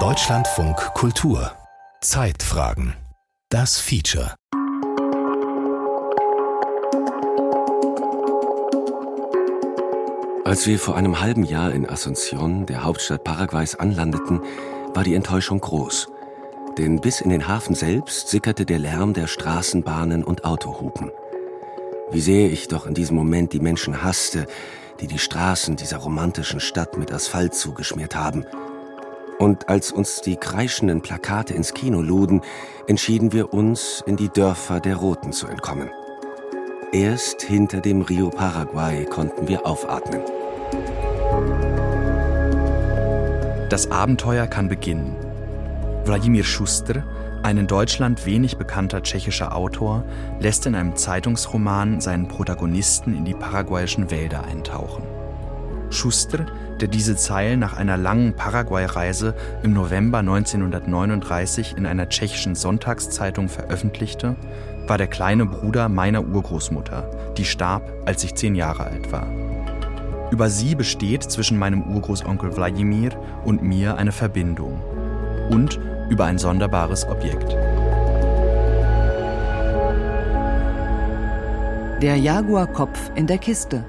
Deutschlandfunk Kultur Zeitfragen Das Feature Als wir vor einem halben Jahr in Asunción, der Hauptstadt Paraguays, anlandeten, war die Enttäuschung groß. Denn bis in den Hafen selbst sickerte der Lärm der Straßenbahnen und Autohupen. Wie sehr ich doch in diesem Moment die Menschen hasste, die die Straßen dieser romantischen Stadt mit Asphalt zugeschmiert haben. Und als uns die kreischenden Plakate ins Kino luden, entschieden wir uns, in die Dörfer der Roten zu entkommen. Erst hinter dem Rio Paraguay konnten wir aufatmen. Das Abenteuer kann beginnen. Wladimir Schuster, ein in Deutschland wenig bekannter tschechischer Autor, lässt in einem Zeitungsroman seinen Protagonisten in die paraguayischen Wälder eintauchen. Schuster, der diese Zeilen nach einer langen Paraguay-Reise im November 1939 in einer tschechischen Sonntagszeitung veröffentlichte, war der kleine Bruder meiner Urgroßmutter, die starb, als ich zehn Jahre alt war. Über sie besteht zwischen meinem Urgroßonkel Wladimir und mir eine Verbindung. Und über ein sonderbares Objekt. Der Jaguarkopf in der Kiste.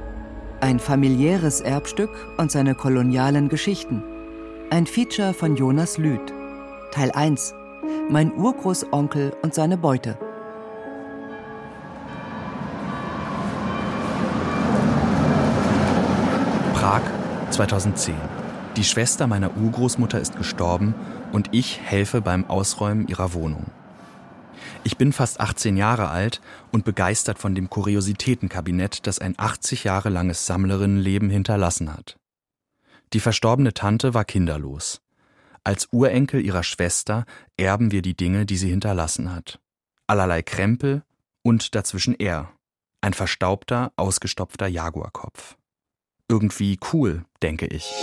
Ein familiäres Erbstück und seine kolonialen Geschichten. Ein Feature von Jonas Lüth. Teil 1. Mein Urgroßonkel und seine Beute. Prag 2010. Die Schwester meiner Urgroßmutter ist gestorben und ich helfe beim Ausräumen ihrer Wohnung. Ich bin fast 18 Jahre alt und begeistert von dem Kuriositätenkabinett, das ein 80 Jahre langes Sammlerinnenleben hinterlassen hat. Die verstorbene Tante war kinderlos. Als Urenkel ihrer Schwester erben wir die Dinge, die sie hinterlassen hat. Allerlei Krempel und dazwischen er, ein verstaubter, ausgestopfter Jaguarkopf. Irgendwie cool, denke ich.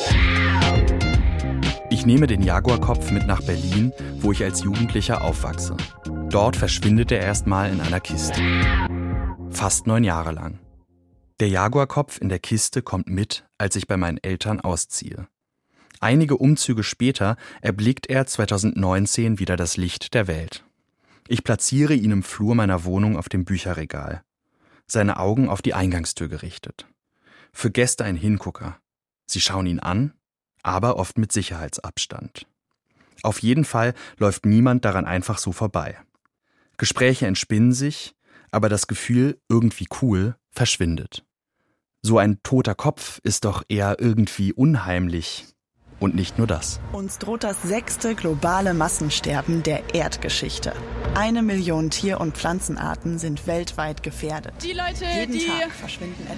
Ich nehme den Jaguarkopf mit nach Berlin, wo ich als Jugendlicher aufwachse. Dort verschwindet er erstmal in einer Kiste. Fast neun Jahre lang. Der Jaguarkopf in der Kiste kommt mit, als ich bei meinen Eltern ausziehe. Einige Umzüge später erblickt er 2019 wieder das Licht der Welt. Ich platziere ihn im Flur meiner Wohnung auf dem Bücherregal. Seine Augen auf die Eingangstür gerichtet. Für Gäste ein Hingucker. Sie schauen ihn an, aber oft mit Sicherheitsabstand. Auf jeden Fall läuft niemand daran einfach so vorbei. Gespräche entspinnen sich, aber das Gefühl, irgendwie cool, verschwindet. So ein toter Kopf ist doch eher irgendwie unheimlich, und nicht nur das. Uns droht das sechste globale Massensterben der Erdgeschichte. Eine Million Tier- und Pflanzenarten sind weltweit gefährdet. Die Leute, Jeden die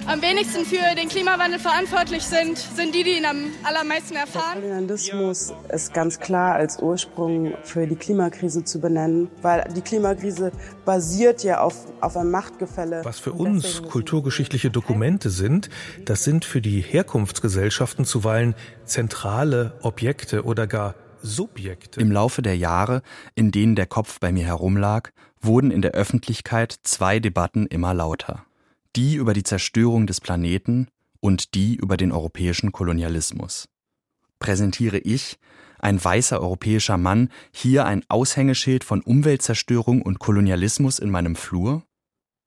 am wenigsten für den Klimawandel verantwortlich sind, sind die, die ihn am allermeisten erfahren. Der Kolonialismus ist ganz klar als Ursprung für die Klimakrise zu benennen, weil die Klimakrise basiert ja auf, auf einem Machtgefälle. Was für uns kulturgeschichtliche Dokumente sind, das sind für die Herkunftsgesellschaften zuweilen zentrale Objekte oder gar Subjekte. Im Laufe der Jahre, in denen der Kopf bei mir herumlag, wurden in der Öffentlichkeit zwei Debatten immer lauter. Die über die Zerstörung des Planeten und die über den europäischen Kolonialismus. Präsentiere ich, ein weißer europäischer Mann, hier ein Aushängeschild von Umweltzerstörung und Kolonialismus in meinem Flur?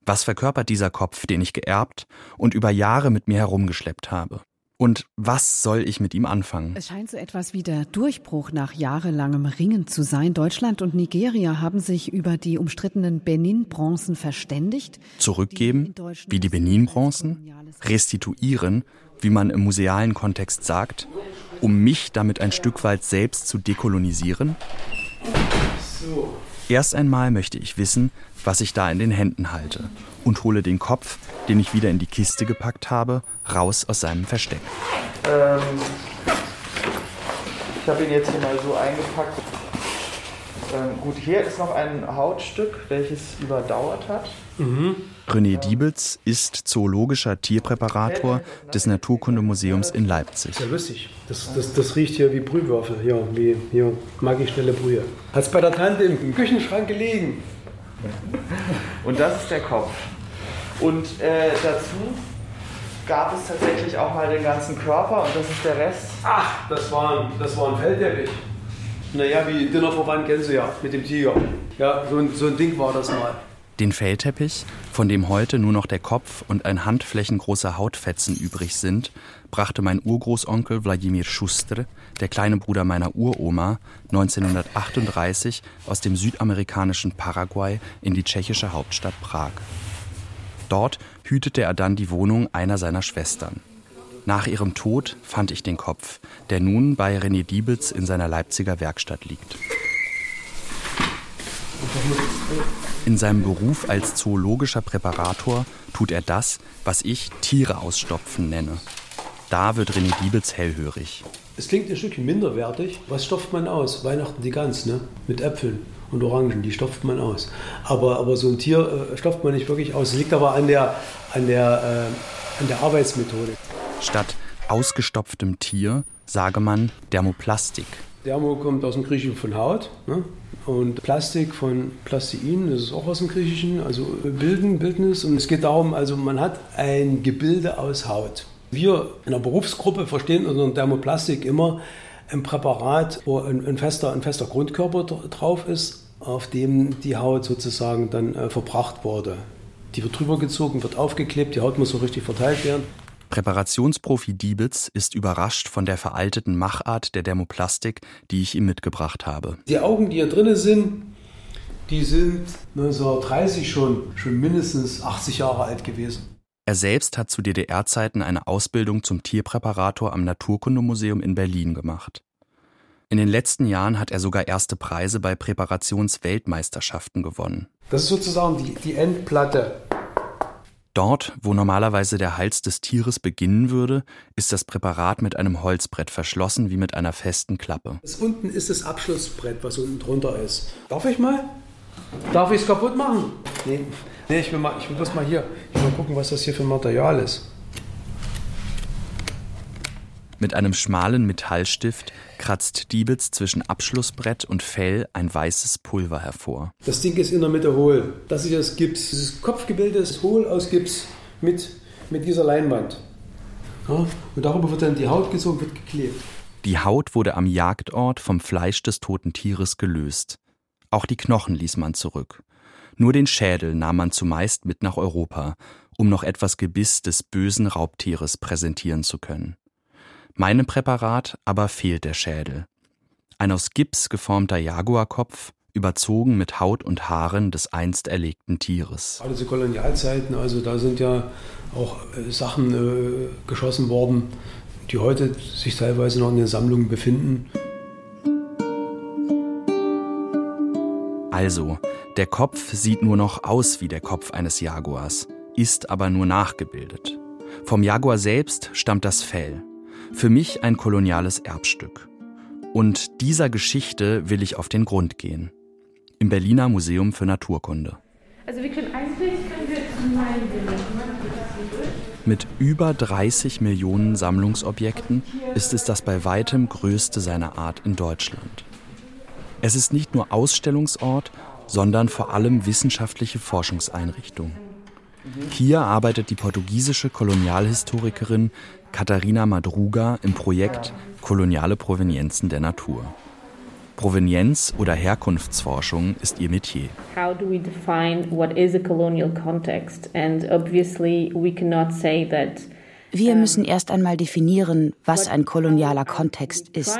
Was verkörpert dieser Kopf, den ich geerbt und über Jahre mit mir herumgeschleppt habe? Und was soll ich mit ihm anfangen? Es scheint so etwas wie der Durchbruch nach jahrelangem Ringen zu sein. Deutschland und Nigeria haben sich über die umstrittenen Benin-Bronzen verständigt. Zurückgeben, wie die Benin-Bronzen? Restituieren, wie man im musealen Kontext sagt, um mich damit ein Stück weit selbst zu dekolonisieren? Erst einmal möchte ich wissen, was ich da in den Händen halte und hole den Kopf, den ich wieder in die Kiste gepackt habe, raus aus seinem Versteck. Ähm, ich habe ihn jetzt hier mal so eingepackt. Ähm, gut, hier ist noch ein Hautstück, welches überdauert hat. Mhm. René Diebitz ist zoologischer Tierpräparator des Naturkundemuseums in Leipzig. Ja, lustig. Das, das, das riecht hier wie Brühwürfel. Ja, wie hier mag ich schnelle Brühe. Hat es bei der Tante im Küchenschrank gelegen. Und das ist der Kopf. Und äh, dazu gab es tatsächlich auch mal den ganzen Körper und das ist der Rest. Ach, das war ein, das war ein Feldteppich. Naja, wie Dinner for One kennst du ja, mit dem Tiger. Ja, so ein, so ein Ding war das mal. Den Fellteppich, von dem heute nur noch der Kopf und ein handflächengroßer Hautfetzen übrig sind, brachte mein Urgroßonkel Wladimir Schuster, der kleine Bruder meiner Uroma, 1938 aus dem südamerikanischen Paraguay in die tschechische Hauptstadt Prag. Dort hütete er dann die Wohnung einer seiner Schwestern. Nach ihrem Tod fand ich den Kopf, der nun bei René Diebitz in seiner Leipziger Werkstatt liegt. In seinem Beruf als zoologischer Präparator tut er das, was ich Tiere ausstopfen nenne. Da wird René Diebitz hellhörig. Es klingt ein Stückchen minderwertig. Was stopft man aus? Weihnachten die Gans, ne? Mit Äpfeln und Orangen, die stopft man aus. Aber, aber so ein Tier äh, stopft man nicht wirklich aus. Es liegt aber an der, an der, äh, an der Arbeitsmethode. Statt ausgestopftem Tier sage man Dermoplastik. Dermo kommt aus dem Griechischen von Haut. Ne? Und Plastik von Plastein, das ist auch aus dem Griechischen, also Bilden, Bildnis. Und es geht darum, also man hat ein Gebilde aus Haut. Wir in der Berufsgruppe verstehen unter Dermoplastik immer ein Präparat, wo ein, ein, fester, ein fester Grundkörper drauf ist, auf dem die Haut sozusagen dann äh, verbracht wurde. Die wird drüber gezogen, wird aufgeklebt, die Haut muss so richtig verteilt werden. Präparationsprofi Diebitz ist überrascht von der veralteten Machart der Dermoplastik, die ich ihm mitgebracht habe. Die Augen, die hier drin sind, die sind 1930 schon, schon mindestens 80 Jahre alt gewesen. Er selbst hat zu DDR-Zeiten eine Ausbildung zum Tierpräparator am Naturkundemuseum in Berlin gemacht. In den letzten Jahren hat er sogar erste Preise bei Präparationsweltmeisterschaften gewonnen. Das ist sozusagen die, die Endplatte Dort, wo normalerweise der Hals des Tieres beginnen würde, ist das Präparat mit einem Holzbrett verschlossen wie mit einer festen Klappe. Das unten ist das Abschlussbrett, was unten drunter ist. Darf ich mal? Darf ich es kaputt machen? Nee, nee ich, will mal, ich will bloß mal hier. Ich will mal gucken, was das hier für Material ist. Mit einem schmalen Metallstift kratzt Diebitz zwischen Abschlussbrett und Fell ein weißes Pulver hervor. Das Ding ist in der Mitte hohl. Das ist das Gips. Dieses Kopfgebilde ist hohl aus Gips mit, mit dieser Leinwand. Ja, und darüber wird dann die Haut gezogen, wird geklebt. Die Haut wurde am Jagdort vom Fleisch des toten Tieres gelöst. Auch die Knochen ließ man zurück. Nur den Schädel nahm man zumeist mit nach Europa, um noch etwas Gebiss des bösen Raubtieres präsentieren zu können. Meinem Präparat aber fehlt der Schädel. Ein aus Gips geformter Jaguarkopf, überzogen mit Haut und Haaren des einst erlegten Tieres. Alle zu Kolonialzeiten, also da sind ja auch äh, Sachen äh, geschossen worden, die heute sich teilweise noch in den Sammlungen befinden. Also, der Kopf sieht nur noch aus wie der Kopf eines Jaguars, ist aber nur nachgebildet. Vom Jaguar selbst stammt das Fell, für mich ein koloniales Erbstück. Und dieser Geschichte will ich auf den Grund gehen. Im Berliner Museum für Naturkunde. Also wir können eigentlich können wir mit über 30 Millionen Sammlungsobjekten ist es das bei weitem größte seiner Art in Deutschland. Es ist nicht nur Ausstellungsort, sondern vor allem wissenschaftliche Forschungseinrichtung. Hier arbeitet die portugiesische Kolonialhistorikerin Katharina Madruga im Projekt Koloniale Provenienzen der Natur. Provenienz oder Herkunftsforschung ist ihr Metier. How do we define what is a colonial context? And obviously we cannot say that wir müssen erst einmal definieren, was ein kolonialer Kontext ist.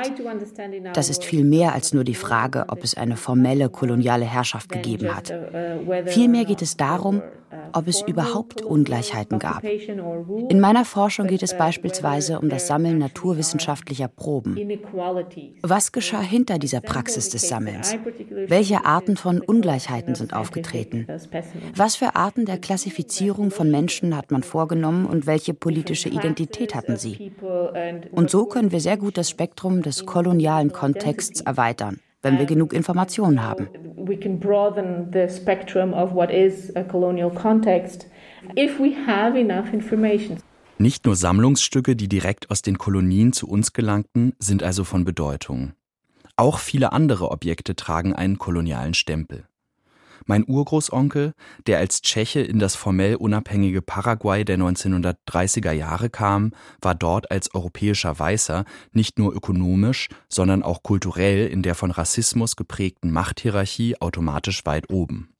Das ist viel mehr als nur die Frage, ob es eine formelle koloniale Herrschaft gegeben hat. Vielmehr geht es darum, ob es überhaupt Ungleichheiten gab. In meiner Forschung geht es beispielsweise um das Sammeln naturwissenschaftlicher Proben. Was geschah hinter dieser Praxis des Sammelns? Welche Arten von Ungleichheiten sind aufgetreten? Was für Arten der Klassifizierung von Menschen hat man vorgenommen und welche politische Identität hatten sie? Und so können wir sehr gut das Spektrum des kolonialen Kontexts erweitern wenn wir genug Informationen haben. We can broaden the spectrum of what is a colonial context if we have enough information. Nicht nur Sammlungsstücke, die direkt aus den Kolonien zu uns gelangten, sind also von Bedeutung. Auch viele andere Objekte tragen einen kolonialen Stempel. Mein Urgroßonkel, der als Tscheche in das formell unabhängige Paraguay der 1930er Jahre kam, war dort als europäischer Weißer nicht nur ökonomisch, sondern auch kulturell in der von Rassismus geprägten Machthierarchie automatisch weit oben.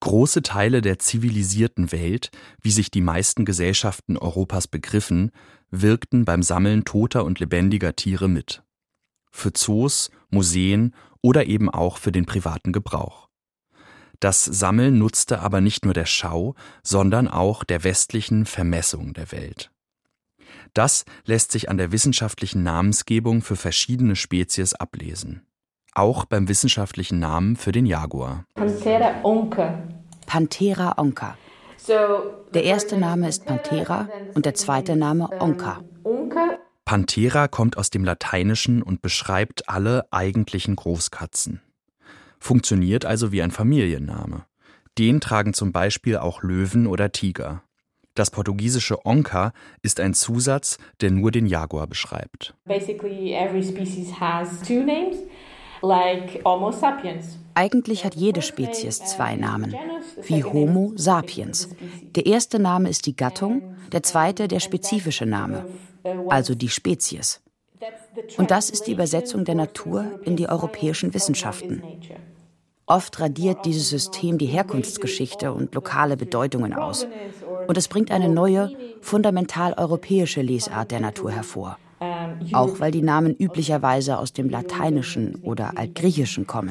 Große Teile der zivilisierten Welt, wie sich die meisten Gesellschaften Europas begriffen, wirkten beim Sammeln toter und lebendiger Tiere mit. Für Zoos, Museen oder eben auch für den privaten Gebrauch. Das Sammeln nutzte aber nicht nur der Schau, sondern auch der westlichen Vermessung der Welt. Das lässt sich an der wissenschaftlichen Namensgebung für verschiedene Spezies ablesen. Auch beim wissenschaftlichen Namen für den Jaguar. Panthera onca. Panthera onca. Der erste Name ist Panthera und der zweite Name Onca. Panthera kommt aus dem Lateinischen und beschreibt alle eigentlichen Großkatzen funktioniert also wie ein Familienname. Den tragen zum Beispiel auch Löwen oder Tiger. Das portugiesische Onca ist ein Zusatz, der nur den Jaguar beschreibt. Eigentlich hat jede Spezies zwei Namen, wie Homo sapiens. Der erste Name ist die Gattung, der zweite der spezifische Name, also die Spezies. Und das ist die Übersetzung der Natur in die europäischen Wissenschaften. Oft radiert dieses System die Herkunftsgeschichte und lokale Bedeutungen aus. Und es bringt eine neue, fundamental europäische Lesart der Natur hervor. Auch weil die Namen üblicherweise aus dem Lateinischen oder Altgriechischen kommen.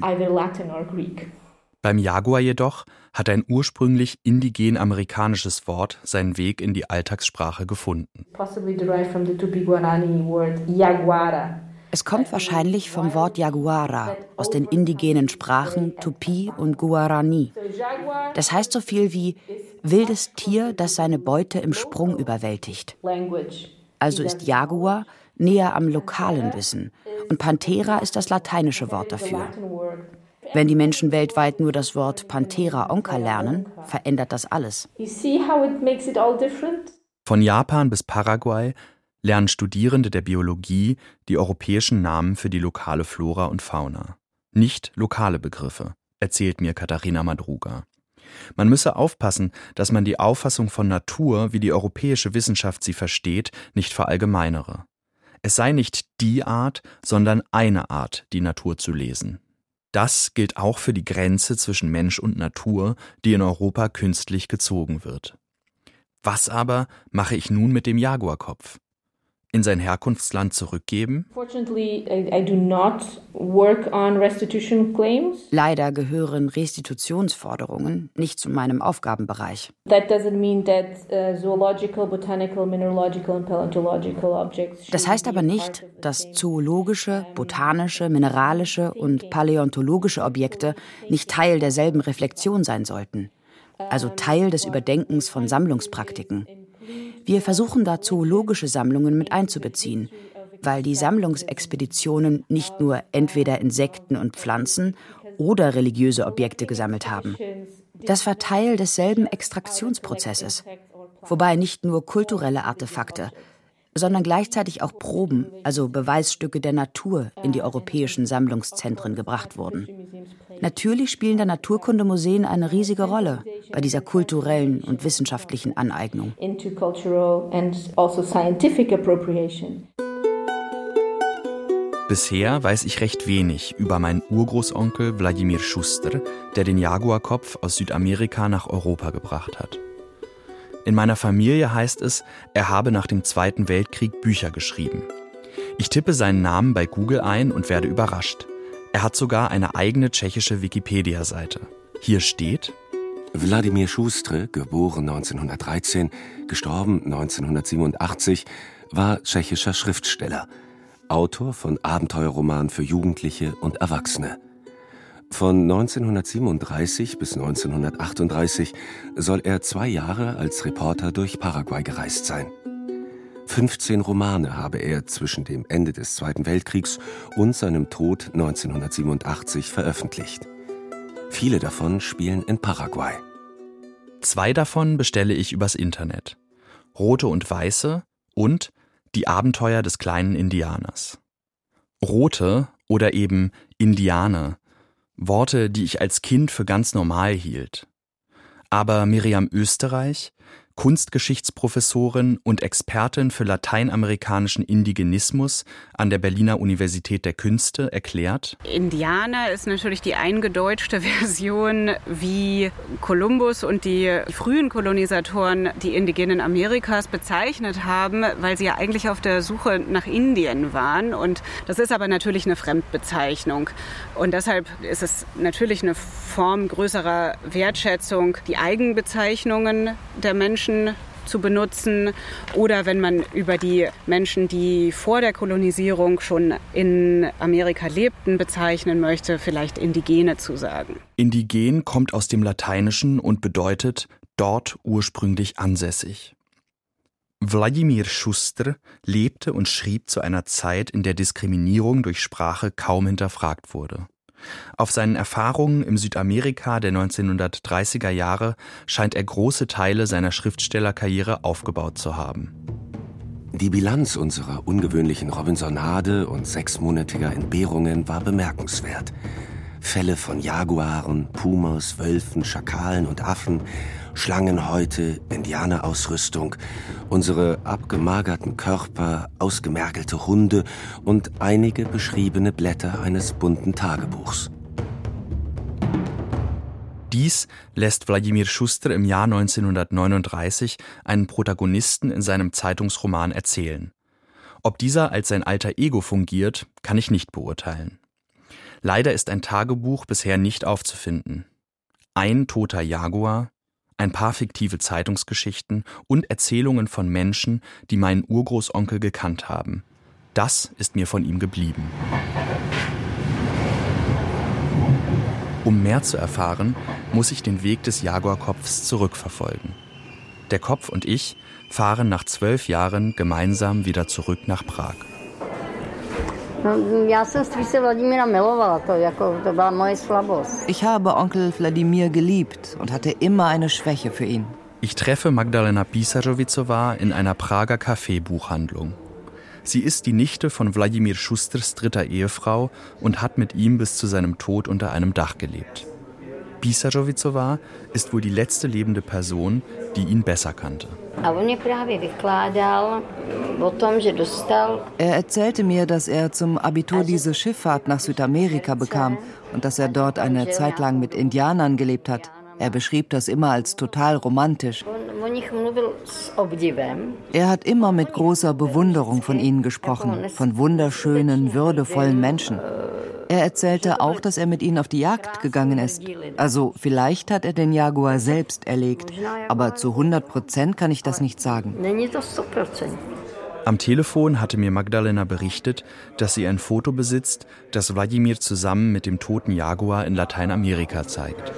Beim Jaguar jedoch hat ein ursprünglich indigen amerikanisches Wort seinen Weg in die Alltagssprache gefunden. Es kommt wahrscheinlich vom Wort Jaguara aus den indigenen Sprachen Tupi und Guarani. Das heißt so viel wie wildes Tier, das seine Beute im Sprung überwältigt. Also ist Jaguar näher am lokalen Wissen und Panthera ist das lateinische Wort dafür. Wenn die Menschen weltweit nur das Wort Panthera onca lernen, verändert das alles. Von Japan bis Paraguay lernen Studierende der Biologie die europäischen Namen für die lokale Flora und Fauna. Nicht lokale Begriffe, erzählt mir Katharina Madruga. Man müsse aufpassen, dass man die Auffassung von Natur, wie die europäische Wissenschaft sie versteht, nicht verallgemeinere. Es sei nicht die Art, sondern eine Art, die Natur zu lesen. Das gilt auch für die Grenze zwischen Mensch und Natur, die in Europa künstlich gezogen wird. Was aber mache ich nun mit dem Jaguarkopf? In sein Herkunftsland zurückgeben? Leider gehören Restitutionsforderungen nicht zu meinem Aufgabenbereich. Uh, das heißt aber nicht, dass zoologische, botanische, mineralische und paläontologische Objekte nicht Teil derselben Reflexion sein sollten, also Teil des Überdenkens von Sammlungspraktiken. Wir versuchen dazu, logische Sammlungen mit einzubeziehen, weil die Sammlungsexpeditionen nicht nur entweder Insekten und Pflanzen oder religiöse Objekte gesammelt haben. Das war Teil desselben Extraktionsprozesses, wobei nicht nur kulturelle Artefakte, sondern gleichzeitig auch Proben, also Beweisstücke der Natur, in die europäischen Sammlungszentren gebracht wurden. Natürlich spielen da Naturkundemuseen eine riesige Rolle bei dieser kulturellen und wissenschaftlichen Aneignung. Also Bisher weiß ich recht wenig über meinen Urgroßonkel Wladimir Schuster, der den Jaguarkopf aus Südamerika nach Europa gebracht hat. In meiner Familie heißt es, er habe nach dem Zweiten Weltkrieg Bücher geschrieben. Ich tippe seinen Namen bei Google ein und werde überrascht. Er hat sogar eine eigene tschechische Wikipedia-Seite. Hier steht Wladimir Schustre, geboren 1913, gestorben 1987, war tschechischer Schriftsteller, Autor von Abenteuerromanen für Jugendliche und Erwachsene. Von 1937 bis 1938 soll er zwei Jahre als Reporter durch Paraguay gereist sein. 15 Romane habe er zwischen dem Ende des Zweiten Weltkriegs und seinem Tod 1987 veröffentlicht. Viele davon spielen in Paraguay. Zwei davon bestelle ich übers Internet. Rote und Weiße und Die Abenteuer des kleinen Indianers. Rote oder eben Indianer Worte, die ich als Kind für ganz normal hielt. Aber Miriam Österreich, Kunstgeschichtsprofessorin und Expertin für lateinamerikanischen Indigenismus an der Berliner Universität der Künste, erklärt. Indianer ist natürlich die eingedeutschte Version, wie Kolumbus und die frühen Kolonisatoren die Indigenen Amerikas bezeichnet haben, weil sie ja eigentlich auf der Suche nach Indien waren. Und das ist aber natürlich eine Fremdbezeichnung. Und deshalb ist es natürlich eine Form größerer Wertschätzung, die Eigenbezeichnungen der Menschen Menschen zu benutzen oder wenn man über die Menschen, die vor der Kolonisierung schon in Amerika lebten, bezeichnen möchte, vielleicht Indigene zu sagen. Indigen kommt aus dem Lateinischen und bedeutet dort ursprünglich ansässig. Wladimir Schuster lebte und schrieb zu einer Zeit, in der Diskriminierung durch Sprache kaum hinterfragt wurde. Auf seinen Erfahrungen im Südamerika der 1930er Jahre scheint er große Teile seiner Schriftstellerkarriere aufgebaut zu haben. Die Bilanz unserer ungewöhnlichen Robinsonade und sechsmonatiger Entbehrungen war bemerkenswert. Fälle von Jaguaren, Pumas, Wölfen, Schakalen und Affen Schlangenhäute, Indianerausrüstung, unsere abgemagerten Körper, ausgemergelte Hunde und einige beschriebene Blätter eines bunten Tagebuchs. Dies lässt Wladimir Schuster im Jahr 1939 einen Protagonisten in seinem Zeitungsroman erzählen. Ob dieser als sein alter Ego fungiert, kann ich nicht beurteilen. Leider ist ein Tagebuch bisher nicht aufzufinden. Ein toter Jaguar, ein paar fiktive Zeitungsgeschichten und Erzählungen von Menschen, die meinen Urgroßonkel gekannt haben. Das ist mir von ihm geblieben. Um mehr zu erfahren, muss ich den Weg des Jaguarkopfs zurückverfolgen. Der Kopf und ich fahren nach zwölf Jahren gemeinsam wieder zurück nach Prag. Ich habe Onkel Wladimir geliebt und hatte immer eine Schwäche für ihn. Ich treffe Magdalena Pisarovicowa in einer Prager Kaffeebuchhandlung. Sie ist die Nichte von Wladimir Schusters dritter Ehefrau und hat mit ihm bis zu seinem Tod unter einem Dach gelebt. Pisarovicowa ist wohl die letzte lebende Person, die ihn besser kannte. Er erzählte mir, dass er zum Abitur diese Schifffahrt nach Südamerika bekam und dass er dort eine Zeit lang mit Indianern gelebt hat. Er beschrieb das immer als total romantisch. Er hat immer mit großer Bewunderung von ihnen gesprochen, von wunderschönen, würdevollen Menschen. Er erzählte auch, dass er mit ihnen auf die Jagd gegangen ist. Also vielleicht hat er den Jaguar selbst erlegt, aber zu 100 Prozent kann ich das nicht sagen. Am Telefon hatte mir Magdalena berichtet, dass sie ein Foto besitzt, das Wladimir zusammen mit dem toten Jaguar in Lateinamerika zeigt.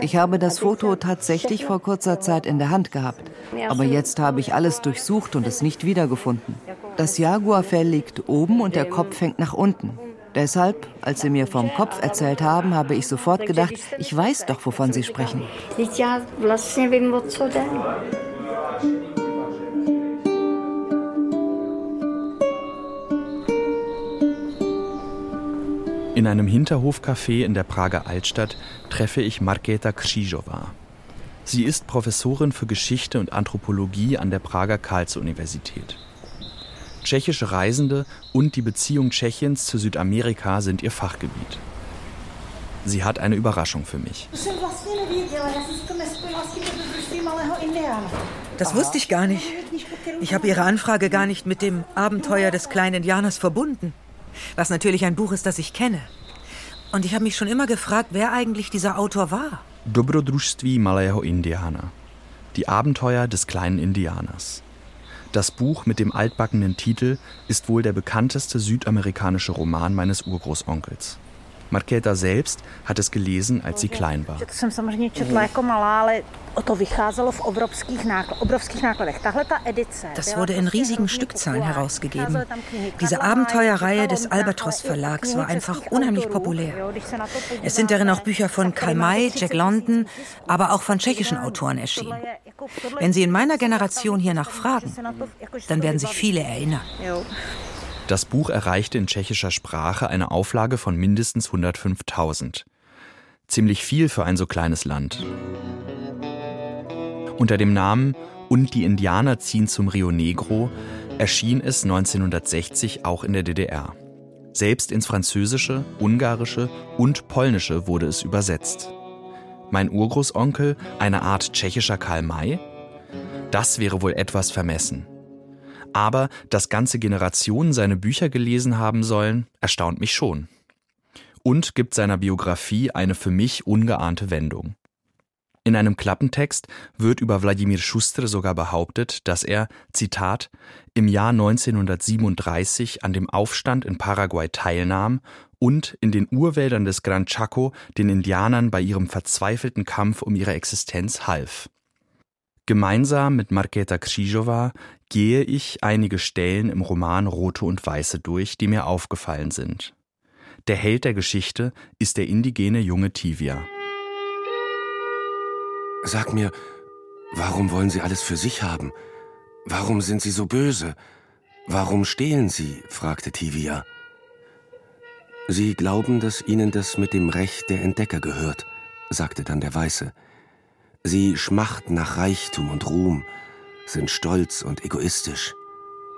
Ich habe das Foto tatsächlich vor kurzer Zeit in der Hand gehabt. Aber jetzt habe ich alles durchsucht und es nicht wiedergefunden. Das Jaguarfell liegt oben und der Kopf hängt nach unten. Deshalb, als Sie mir vom Kopf erzählt haben, habe ich sofort gedacht, ich weiß doch, wovon Sie sprechen. In einem Hinterhofcafé in der Prager Altstadt treffe ich Marketa Krzyżowa. Sie ist Professorin für Geschichte und Anthropologie an der Prager Karls-Universität. Tschechische Reisende und die Beziehung Tschechiens zu Südamerika sind ihr Fachgebiet. Sie hat eine Überraschung für mich. Das wusste ich gar nicht. Ich habe Ihre Anfrage gar nicht mit dem Abenteuer des kleinen Indianers verbunden was natürlich ein Buch ist, das ich kenne. Und ich habe mich schon immer gefragt, wer eigentlich dieser Autor war. Dobrodružství malého Indiana. Die Abenteuer des kleinen Indianers. Das Buch mit dem altbackenen Titel ist wohl der bekannteste südamerikanische Roman meines Urgroßonkels. Markéta selbst hat es gelesen, als sie klein war. Das wurde in riesigen Stückzahlen herausgegeben. Diese Abenteuerreihe des Albatros Verlags war einfach unheimlich populär. Es sind darin auch Bücher von Karl May, Jack London, aber auch von tschechischen Autoren erschienen. Wenn Sie in meiner Generation hier nachfragen, dann werden sich viele erinnern. Das Buch erreichte in tschechischer Sprache eine Auflage von mindestens 105.000. Ziemlich viel für ein so kleines Land. Unter dem Namen Und die Indianer ziehen zum Rio Negro erschien es 1960 auch in der DDR. Selbst ins Französische, Ungarische und Polnische wurde es übersetzt. Mein Urgroßonkel eine Art tschechischer Karl May? Das wäre wohl etwas vermessen. Aber dass ganze Generationen seine Bücher gelesen haben sollen, erstaunt mich schon. Und gibt seiner Biografie eine für mich ungeahnte Wendung. In einem Klappentext wird über Wladimir Schuster sogar behauptet, dass er, Zitat, im Jahr 1937 an dem Aufstand in Paraguay teilnahm und in den Urwäldern des Gran Chaco den Indianern bei ihrem verzweifelten Kampf um ihre Existenz half. Gemeinsam mit Marketa Krzyżowa gehe ich einige Stellen im Roman Rote und Weiße durch, die mir aufgefallen sind. Der Held der Geschichte ist der indigene junge Tivia. Sag mir, warum wollen Sie alles für sich haben? Warum sind Sie so böse? Warum stehlen Sie? fragte Tivia. Sie glauben, dass Ihnen das mit dem Recht der Entdecker gehört, sagte dann der Weiße. Sie schmachten nach Reichtum und Ruhm, sind stolz und egoistisch.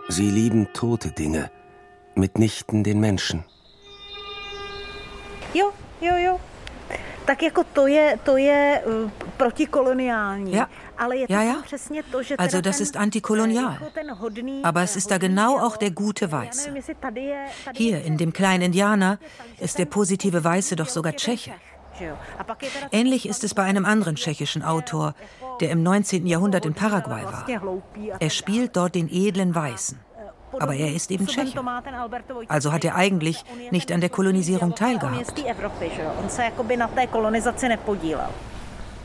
Sie lieben tote Dinge, mitnichten den Menschen. Jo, jo, jo. Tak jako to je, to je protikoloniální. Ja. Ja, ja. Also das ist antikolonial. Aber es ist da genau auch der gute Weiße. Hier in dem kleinen Indianer ist der positive Weiße doch sogar Tscheche. Ähnlich ist es bei einem anderen tschechischen Autor, der im 19. Jahrhundert in Paraguay war. Er spielt dort den edlen Weißen. Aber er ist eben Tscheche. Also hat er eigentlich nicht an der Kolonisierung teilgehabt.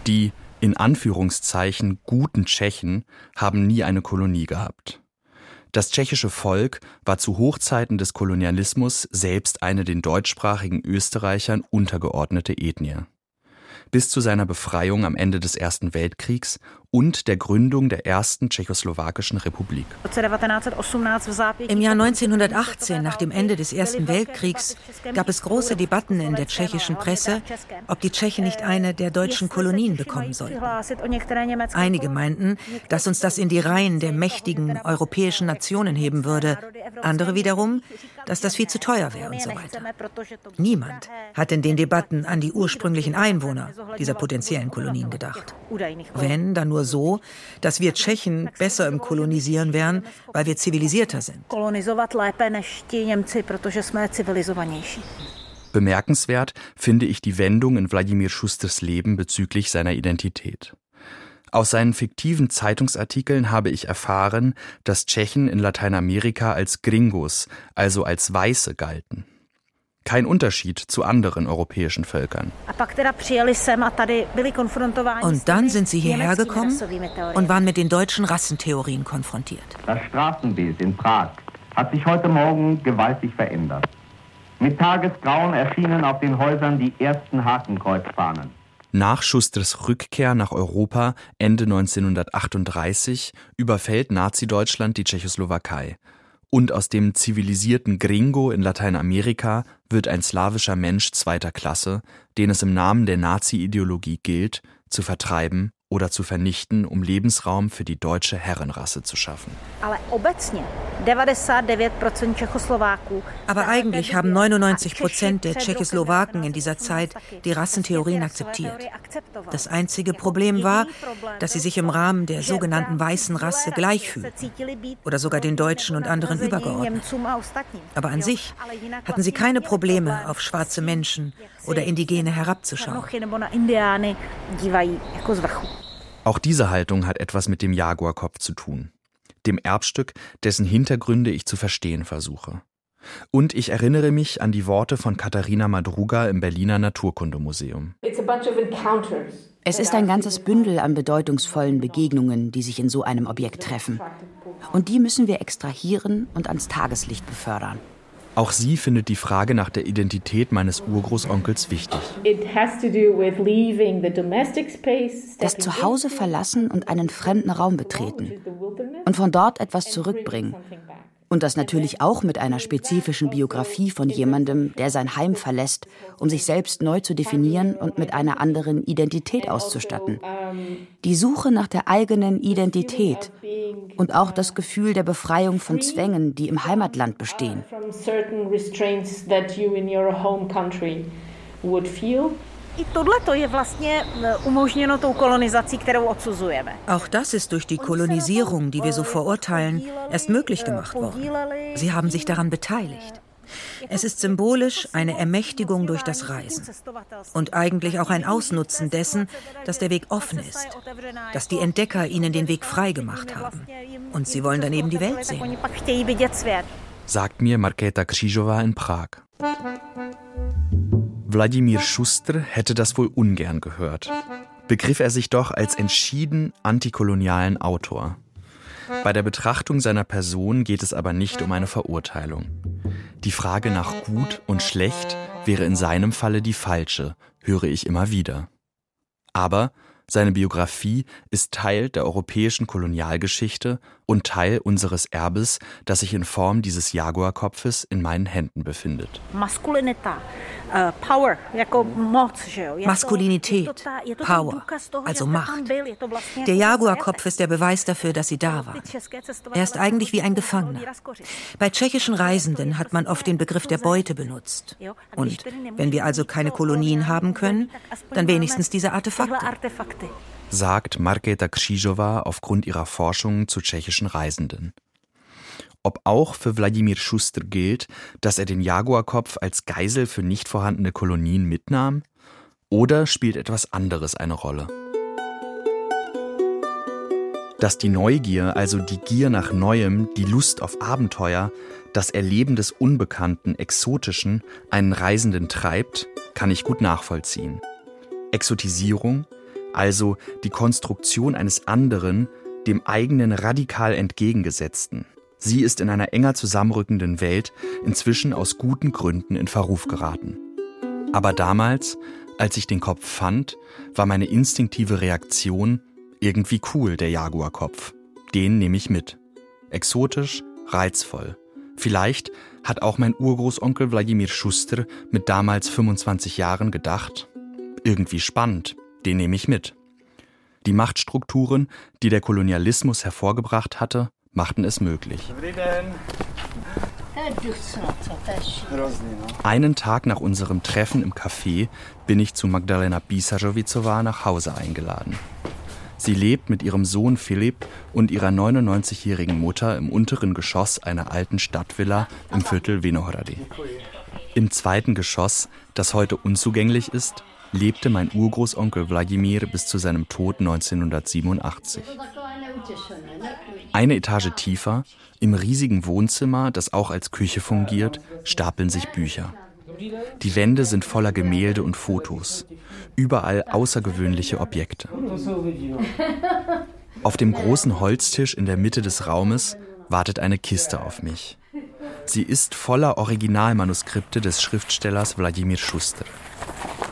Die in Anführungszeichen guten Tschechen haben nie eine Kolonie gehabt. Das tschechische Volk war zu Hochzeiten des Kolonialismus selbst eine den deutschsprachigen Österreichern untergeordnete Ethnie. Bis zu seiner Befreiung am Ende des Ersten Weltkriegs und der Gründung der ersten tschechoslowakischen Republik. Im Jahr 1918, nach dem Ende des Ersten Weltkriegs, gab es große Debatten in der tschechischen Presse, ob die Tschechen nicht eine der deutschen Kolonien bekommen sollten. Einige meinten, dass uns das in die Reihen der mächtigen europäischen Nationen heben würde. Andere wiederum, dass das viel zu teuer wäre und so weiter. Niemand hat in den Debatten an die ursprünglichen Einwohner dieser potenziellen Kolonien gedacht. Wenn, dann nur so, dass wir Tschechen besser im Kolonisieren wären, weil wir zivilisierter sind. Bemerkenswert finde ich die Wendung in Wladimir Schusters Leben bezüglich seiner Identität. Aus seinen fiktiven Zeitungsartikeln habe ich erfahren, dass Tschechen in Lateinamerika als Gringos, also als Weiße galten. Kein Unterschied zu anderen europäischen Völkern. Und dann sind sie hierher gekommen und waren mit den deutschen Rassentheorien konfrontiert. Das Straßenbild in Prag hat sich heute Morgen gewaltig verändert. Mit Tagesgrauen erschienen auf den Häusern die ersten Hakenkreuzfahnen. Nach Schusters Rückkehr nach Europa Ende 1938 überfällt Nazi-Deutschland die Tschechoslowakei und aus dem zivilisierten Gringo in Lateinamerika wird ein slawischer Mensch zweiter Klasse, den es im Namen der Nazi-Ideologie gilt, zu vertreiben oder zu vernichten, um Lebensraum für die deutsche Herrenrasse zu schaffen. Aber eigentlich haben 99 Prozent der Tschechoslowaken in dieser Zeit die Rassentheorien akzeptiert. Das einzige Problem war, dass sie sich im Rahmen der sogenannten weißen Rasse gleich fühlten oder sogar den Deutschen und anderen übergeordnet. Aber an sich hatten sie keine Probleme, auf schwarze Menschen oder Indigene herabzuschauen. Auch diese Haltung hat etwas mit dem Jaguarkopf zu tun, dem Erbstück, dessen Hintergründe ich zu verstehen versuche. Und ich erinnere mich an die Worte von Katharina Madruga im Berliner Naturkundemuseum. Es ist ein ganzes Bündel an bedeutungsvollen Begegnungen, die sich in so einem Objekt treffen. Und die müssen wir extrahieren und ans Tageslicht befördern. Auch sie findet die Frage nach der Identität meines Urgroßonkels wichtig. Das Zuhause verlassen und einen fremden Raum betreten und von dort etwas zurückbringen. Und das natürlich auch mit einer spezifischen Biografie von jemandem, der sein Heim verlässt, um sich selbst neu zu definieren und mit einer anderen Identität auszustatten. Die Suche nach der eigenen Identität und auch das Gefühl der Befreiung von Zwängen, die im Heimatland bestehen. Auch das ist durch die Kolonisierung, die wir so verurteilen, erst möglich gemacht worden. Sie haben sich daran beteiligt. Es ist symbolisch eine Ermächtigung durch das Reisen und eigentlich auch ein Ausnutzen dessen, dass der Weg offen ist, dass die Entdecker ihnen den Weg frei gemacht haben. Und sie wollen daneben die Welt sehen. Sagt mir Marketa Krzyżowa in Prag. Wladimir Schuster hätte das wohl ungern gehört. Begriff er sich doch als entschieden antikolonialen Autor. Bei der Betrachtung seiner Person geht es aber nicht um eine Verurteilung. Die Frage nach gut und schlecht wäre in seinem Falle die falsche, höre ich immer wieder. Aber seine Biografie ist Teil der europäischen Kolonialgeschichte und Teil unseres Erbes, das sich in Form dieses Jaguarkopfes in meinen Händen befindet. Äh, Maskulinität, Power, also Macht. Der Jaguarkopf ist der Beweis dafür, dass sie da war. Er ist eigentlich wie ein Gefangener. Bei tschechischen Reisenden hat man oft den Begriff der Beute benutzt. Und wenn wir also keine Kolonien haben können, dann wenigstens diese Artefakte sagt Marketa Krzyżowa aufgrund ihrer Forschungen zu tschechischen Reisenden. Ob auch für Wladimir Schuster gilt, dass er den Jaguarkopf als Geisel für nicht vorhandene Kolonien mitnahm? Oder spielt etwas anderes eine Rolle? Dass die Neugier, also die Gier nach Neuem, die Lust auf Abenteuer, das Erleben des Unbekannten, Exotischen einen Reisenden treibt, kann ich gut nachvollziehen. Exotisierung, also die Konstruktion eines anderen, dem eigenen radikal entgegengesetzten. Sie ist in einer enger zusammenrückenden Welt inzwischen aus guten Gründen in Verruf geraten. Aber damals, als ich den Kopf fand, war meine instinktive Reaktion irgendwie cool, der Jaguarkopf. Den nehme ich mit. Exotisch, reizvoll. Vielleicht hat auch mein Urgroßonkel Wladimir Schuster mit damals 25 Jahren gedacht, irgendwie spannend, den nehme ich mit. Die Machtstrukturen, die der Kolonialismus hervorgebracht hatte, machten es möglich. Einen Tag nach unserem Treffen im Café bin ich zu Magdalena Bisajovicowa nach Hause eingeladen. Sie lebt mit ihrem Sohn Philipp und ihrer 99-jährigen Mutter im unteren Geschoss einer alten Stadtvilla im Viertel Vinohrady. Im zweiten Geschoss, das heute unzugänglich ist, lebte mein Urgroßonkel Wladimir bis zu seinem Tod 1987. Eine Etage tiefer, im riesigen Wohnzimmer, das auch als Küche fungiert, stapeln sich Bücher. Die Wände sind voller Gemälde und Fotos, überall außergewöhnliche Objekte. Auf dem großen Holztisch in der Mitte des Raumes wartet eine Kiste auf mich. Sie ist voller Originalmanuskripte des Schriftstellers Wladimir Schuster.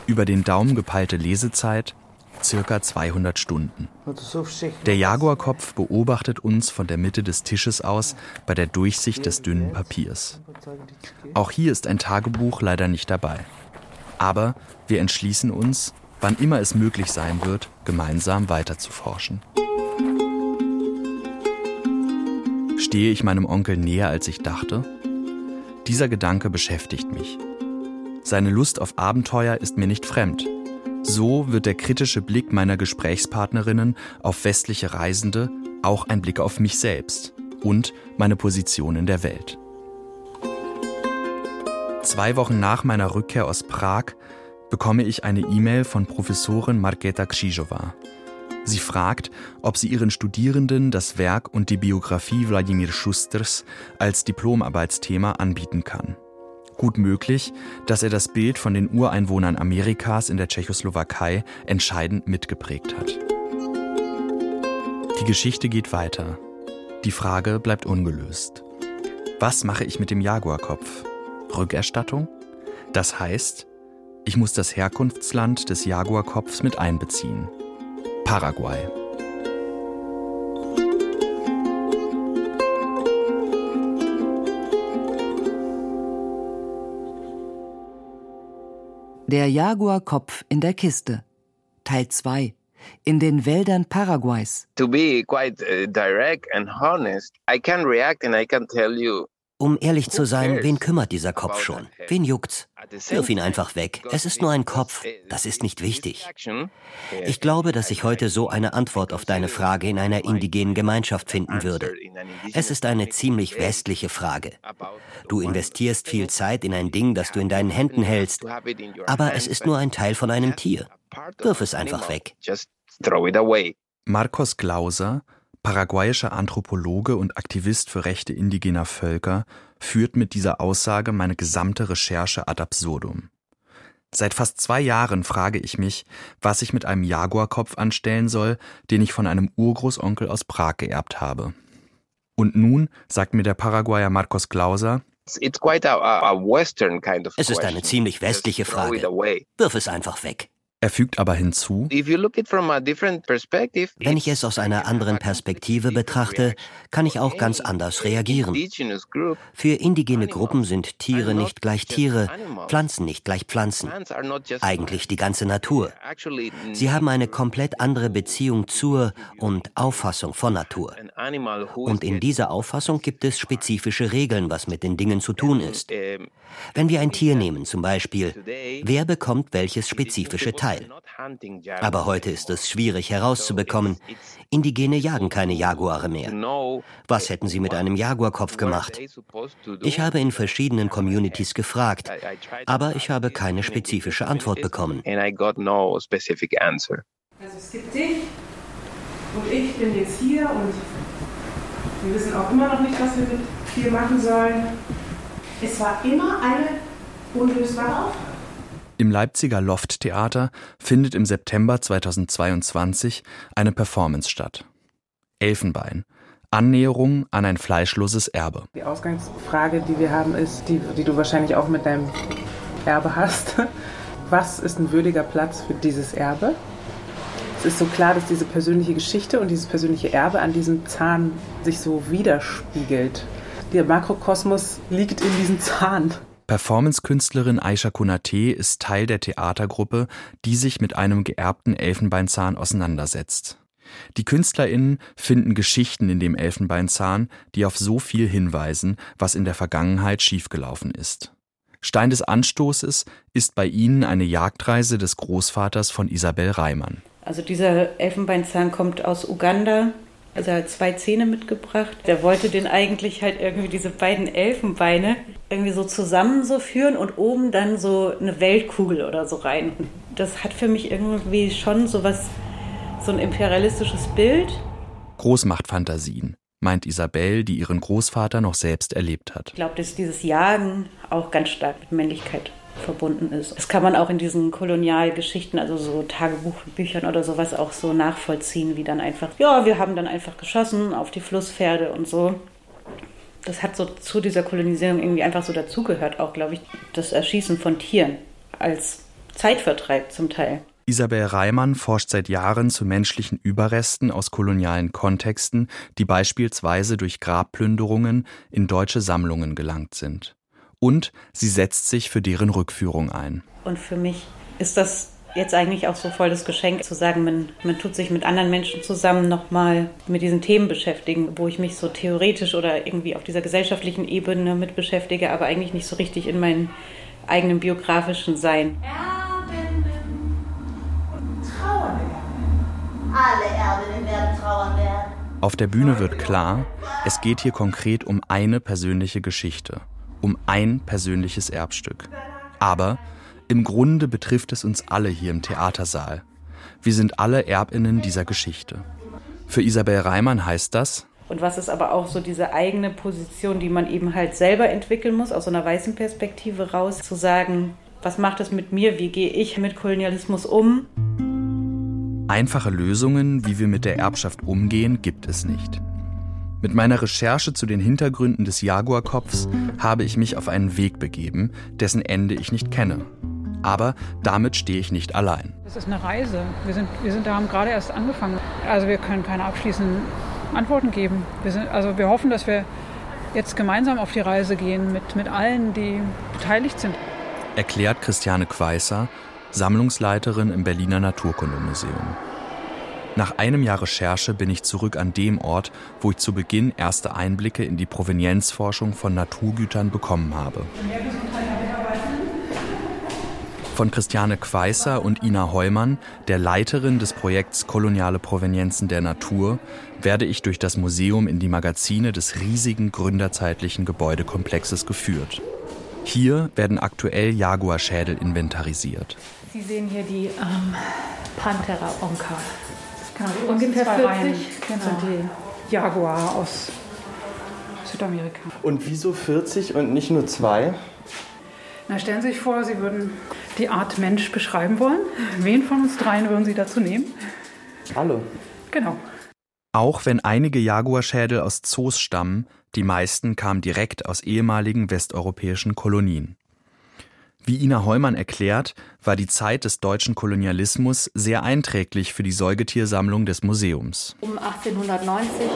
Über den Daumen gepeilte Lesezeit circa 200 Stunden. Der Jaguarkopf beobachtet uns von der Mitte des Tisches aus bei der Durchsicht des dünnen Papiers. Auch hier ist ein Tagebuch leider nicht dabei. Aber wir entschließen uns, wann immer es möglich sein wird, gemeinsam weiterzuforschen. Stehe ich meinem Onkel näher, als ich dachte? Dieser Gedanke beschäftigt mich. Seine Lust auf Abenteuer ist mir nicht fremd. So wird der kritische Blick meiner Gesprächspartnerinnen auf westliche Reisende auch ein Blick auf mich selbst und meine Position in der Welt. Zwei Wochen nach meiner Rückkehr aus Prag bekomme ich eine E-Mail von Professorin Marketa Krzyżowa. Sie fragt, ob sie ihren Studierenden das Werk und die Biografie Wladimir Schusters als Diplomarbeitsthema anbieten kann. Gut möglich, dass er das Bild von den Ureinwohnern Amerikas in der Tschechoslowakei entscheidend mitgeprägt hat. Die Geschichte geht weiter. Die Frage bleibt ungelöst. Was mache ich mit dem Jaguarkopf? Rückerstattung? Das heißt, ich muss das Herkunftsland des Jaguarkopfs mit einbeziehen. Paraguay. Der Jaguarkopf in der Kiste. Teil 2. In den Wäldern Paraguays. To be quite uh, direct and honest, I can react and I can tell you um ehrlich zu sein, wen kümmert dieser Kopf schon? Wen juckt's? Wirf ihn einfach weg. Es ist nur ein Kopf. Das ist nicht wichtig. Ich glaube, dass ich heute so eine Antwort auf deine Frage in einer indigenen Gemeinschaft finden würde. Es ist eine ziemlich westliche Frage. Du investierst viel Zeit in ein Ding, das du in deinen Händen hältst, aber es ist nur ein Teil von einem Tier. Wirf es einfach weg. Marcos Glauser paraguayischer Anthropologe und Aktivist für Rechte indigener Völker, führt mit dieser Aussage meine gesamte Recherche ad absurdum. Seit fast zwei Jahren frage ich mich, was ich mit einem Jaguarkopf anstellen soll, den ich von einem Urgroßonkel aus Prag geerbt habe. Und nun sagt mir der Paraguayer Marcos Glauser, es ist eine ziemlich westliche Frage. Wirf es einfach weg. Er fügt aber hinzu, wenn ich es aus einer anderen Perspektive betrachte, kann ich auch ganz anders reagieren. Für indigene Gruppen sind Tiere nicht gleich Tiere, Pflanzen nicht gleich Pflanzen, eigentlich die ganze Natur. Sie haben eine komplett andere Beziehung zur und Auffassung von Natur. Und in dieser Auffassung gibt es spezifische Regeln, was mit den Dingen zu tun ist. Wenn wir ein Tier nehmen, zum Beispiel, wer bekommt welches spezifische Teil? Aber heute ist es schwierig herauszubekommen. Indigene jagen keine Jaguare mehr. Was hätten sie mit einem Jaguarkopf gemacht? Ich habe in verschiedenen Communities gefragt, aber ich habe keine spezifische Antwort bekommen. Also es gibt dich und ich bin jetzt hier und wir wissen auch immer noch nicht, was wir mit dir machen sollen. Es war immer eine unlösbare Aufgabe. Im Leipziger Loft-Theater findet im September 2022 eine Performance statt. Elfenbein. Annäherung an ein fleischloses Erbe. Die Ausgangsfrage, die wir haben, ist, die, die du wahrscheinlich auch mit deinem Erbe hast. Was ist ein würdiger Platz für dieses Erbe? Es ist so klar, dass diese persönliche Geschichte und dieses persönliche Erbe an diesem Zahn sich so widerspiegelt der Makrokosmos liegt in diesem Zahn. Performance-Künstlerin Aisha Kunate ist Teil der Theatergruppe, die sich mit einem geerbten Elfenbeinzahn auseinandersetzt. Die KünstlerInnen finden Geschichten in dem Elfenbeinzahn, die auf so viel hinweisen, was in der Vergangenheit schiefgelaufen ist. Stein des Anstoßes ist bei ihnen eine Jagdreise des Großvaters von Isabel Reimann. Also dieser Elfenbeinzahn kommt aus Uganda also er hat zwei Zähne mitgebracht. Der wollte den eigentlich halt irgendwie diese beiden Elfenbeine irgendwie so zusammen so führen und oben dann so eine Weltkugel oder so rein. Das hat für mich irgendwie schon so was, so ein imperialistisches Bild. Großmachtfantasien, meint Isabel, die ihren Großvater noch selbst erlebt hat. Ich glaube, dass dieses Jagen auch ganz stark mit Männlichkeit verbunden ist. Das kann man auch in diesen Kolonialgeschichten, also so Tagebuchbüchern oder sowas auch so nachvollziehen, wie dann einfach, ja, wir haben dann einfach geschossen auf die Flusspferde und so. Das hat so zu dieser Kolonisierung irgendwie einfach so dazugehört, auch glaube ich, das Erschießen von Tieren als Zeitvertreib zum Teil. Isabel Reimann forscht seit Jahren zu menschlichen Überresten aus kolonialen Kontexten, die beispielsweise durch Grabplünderungen in deutsche Sammlungen gelangt sind und sie setzt sich für deren Rückführung ein. Und für mich ist das jetzt eigentlich auch so voll das Geschenk zu sagen, man, man tut sich mit anderen Menschen zusammen nochmal mit diesen Themen beschäftigen, wo ich mich so theoretisch oder irgendwie auf dieser gesellschaftlichen Ebene mit beschäftige, aber eigentlich nicht so richtig in meinem eigenen biografischen Sein. Alle Erbinnen werden trauern werden. Auf der Bühne wird klar, es geht hier konkret um eine persönliche Geschichte um ein persönliches Erbstück. Aber im Grunde betrifft es uns alle hier im Theatersaal. Wir sind alle Erbinnen dieser Geschichte. Für Isabel Reimann heißt das, und was ist aber auch so diese eigene Position, die man eben halt selber entwickeln muss, aus so einer weißen Perspektive raus, zu sagen, was macht es mit mir, wie gehe ich mit Kolonialismus um? Einfache Lösungen, wie wir mit der Erbschaft umgehen, gibt es nicht. Mit meiner Recherche zu den Hintergründen des Jaguarkopfs habe ich mich auf einen Weg begeben, dessen Ende ich nicht kenne. Aber damit stehe ich nicht allein. Es ist eine Reise. Wir sind, wir sind da haben gerade erst angefangen. Also wir können keine abschließenden Antworten geben. Wir sind, also wir hoffen, dass wir jetzt gemeinsam auf die Reise gehen mit, mit allen, die beteiligt sind. erklärt Christiane Queißer, Sammlungsleiterin im Berliner Naturkundemuseum. Nach einem Jahr Recherche bin ich zurück an dem Ort, wo ich zu Beginn erste Einblicke in die Provenienzforschung von Naturgütern bekommen habe. Von Christiane Queißer und Ina Heumann, der Leiterin des Projekts Koloniale Provenienzen der Natur, werde ich durch das Museum in die Magazine des riesigen gründerzeitlichen Gebäudekomplexes geführt. Hier werden aktuell Jaguarschädel inventarisiert. Sie sehen hier die ähm, Panthera onca. Genau, die ungefähr 40 Reihen genau. sind die Jaguar aus Südamerika. Und wieso 40 und nicht nur zwei? Na, stellen Sie sich vor, Sie würden die Art Mensch beschreiben wollen. Wen von uns dreien würden Sie dazu nehmen? Alle. Genau. Auch wenn einige Jaguarschädel aus Zoos stammen, die meisten kamen direkt aus ehemaligen westeuropäischen Kolonien. Wie Ina Heumann erklärt, war die Zeit des deutschen Kolonialismus sehr einträglich für die Säugetiersammlung des Museums. Um 1890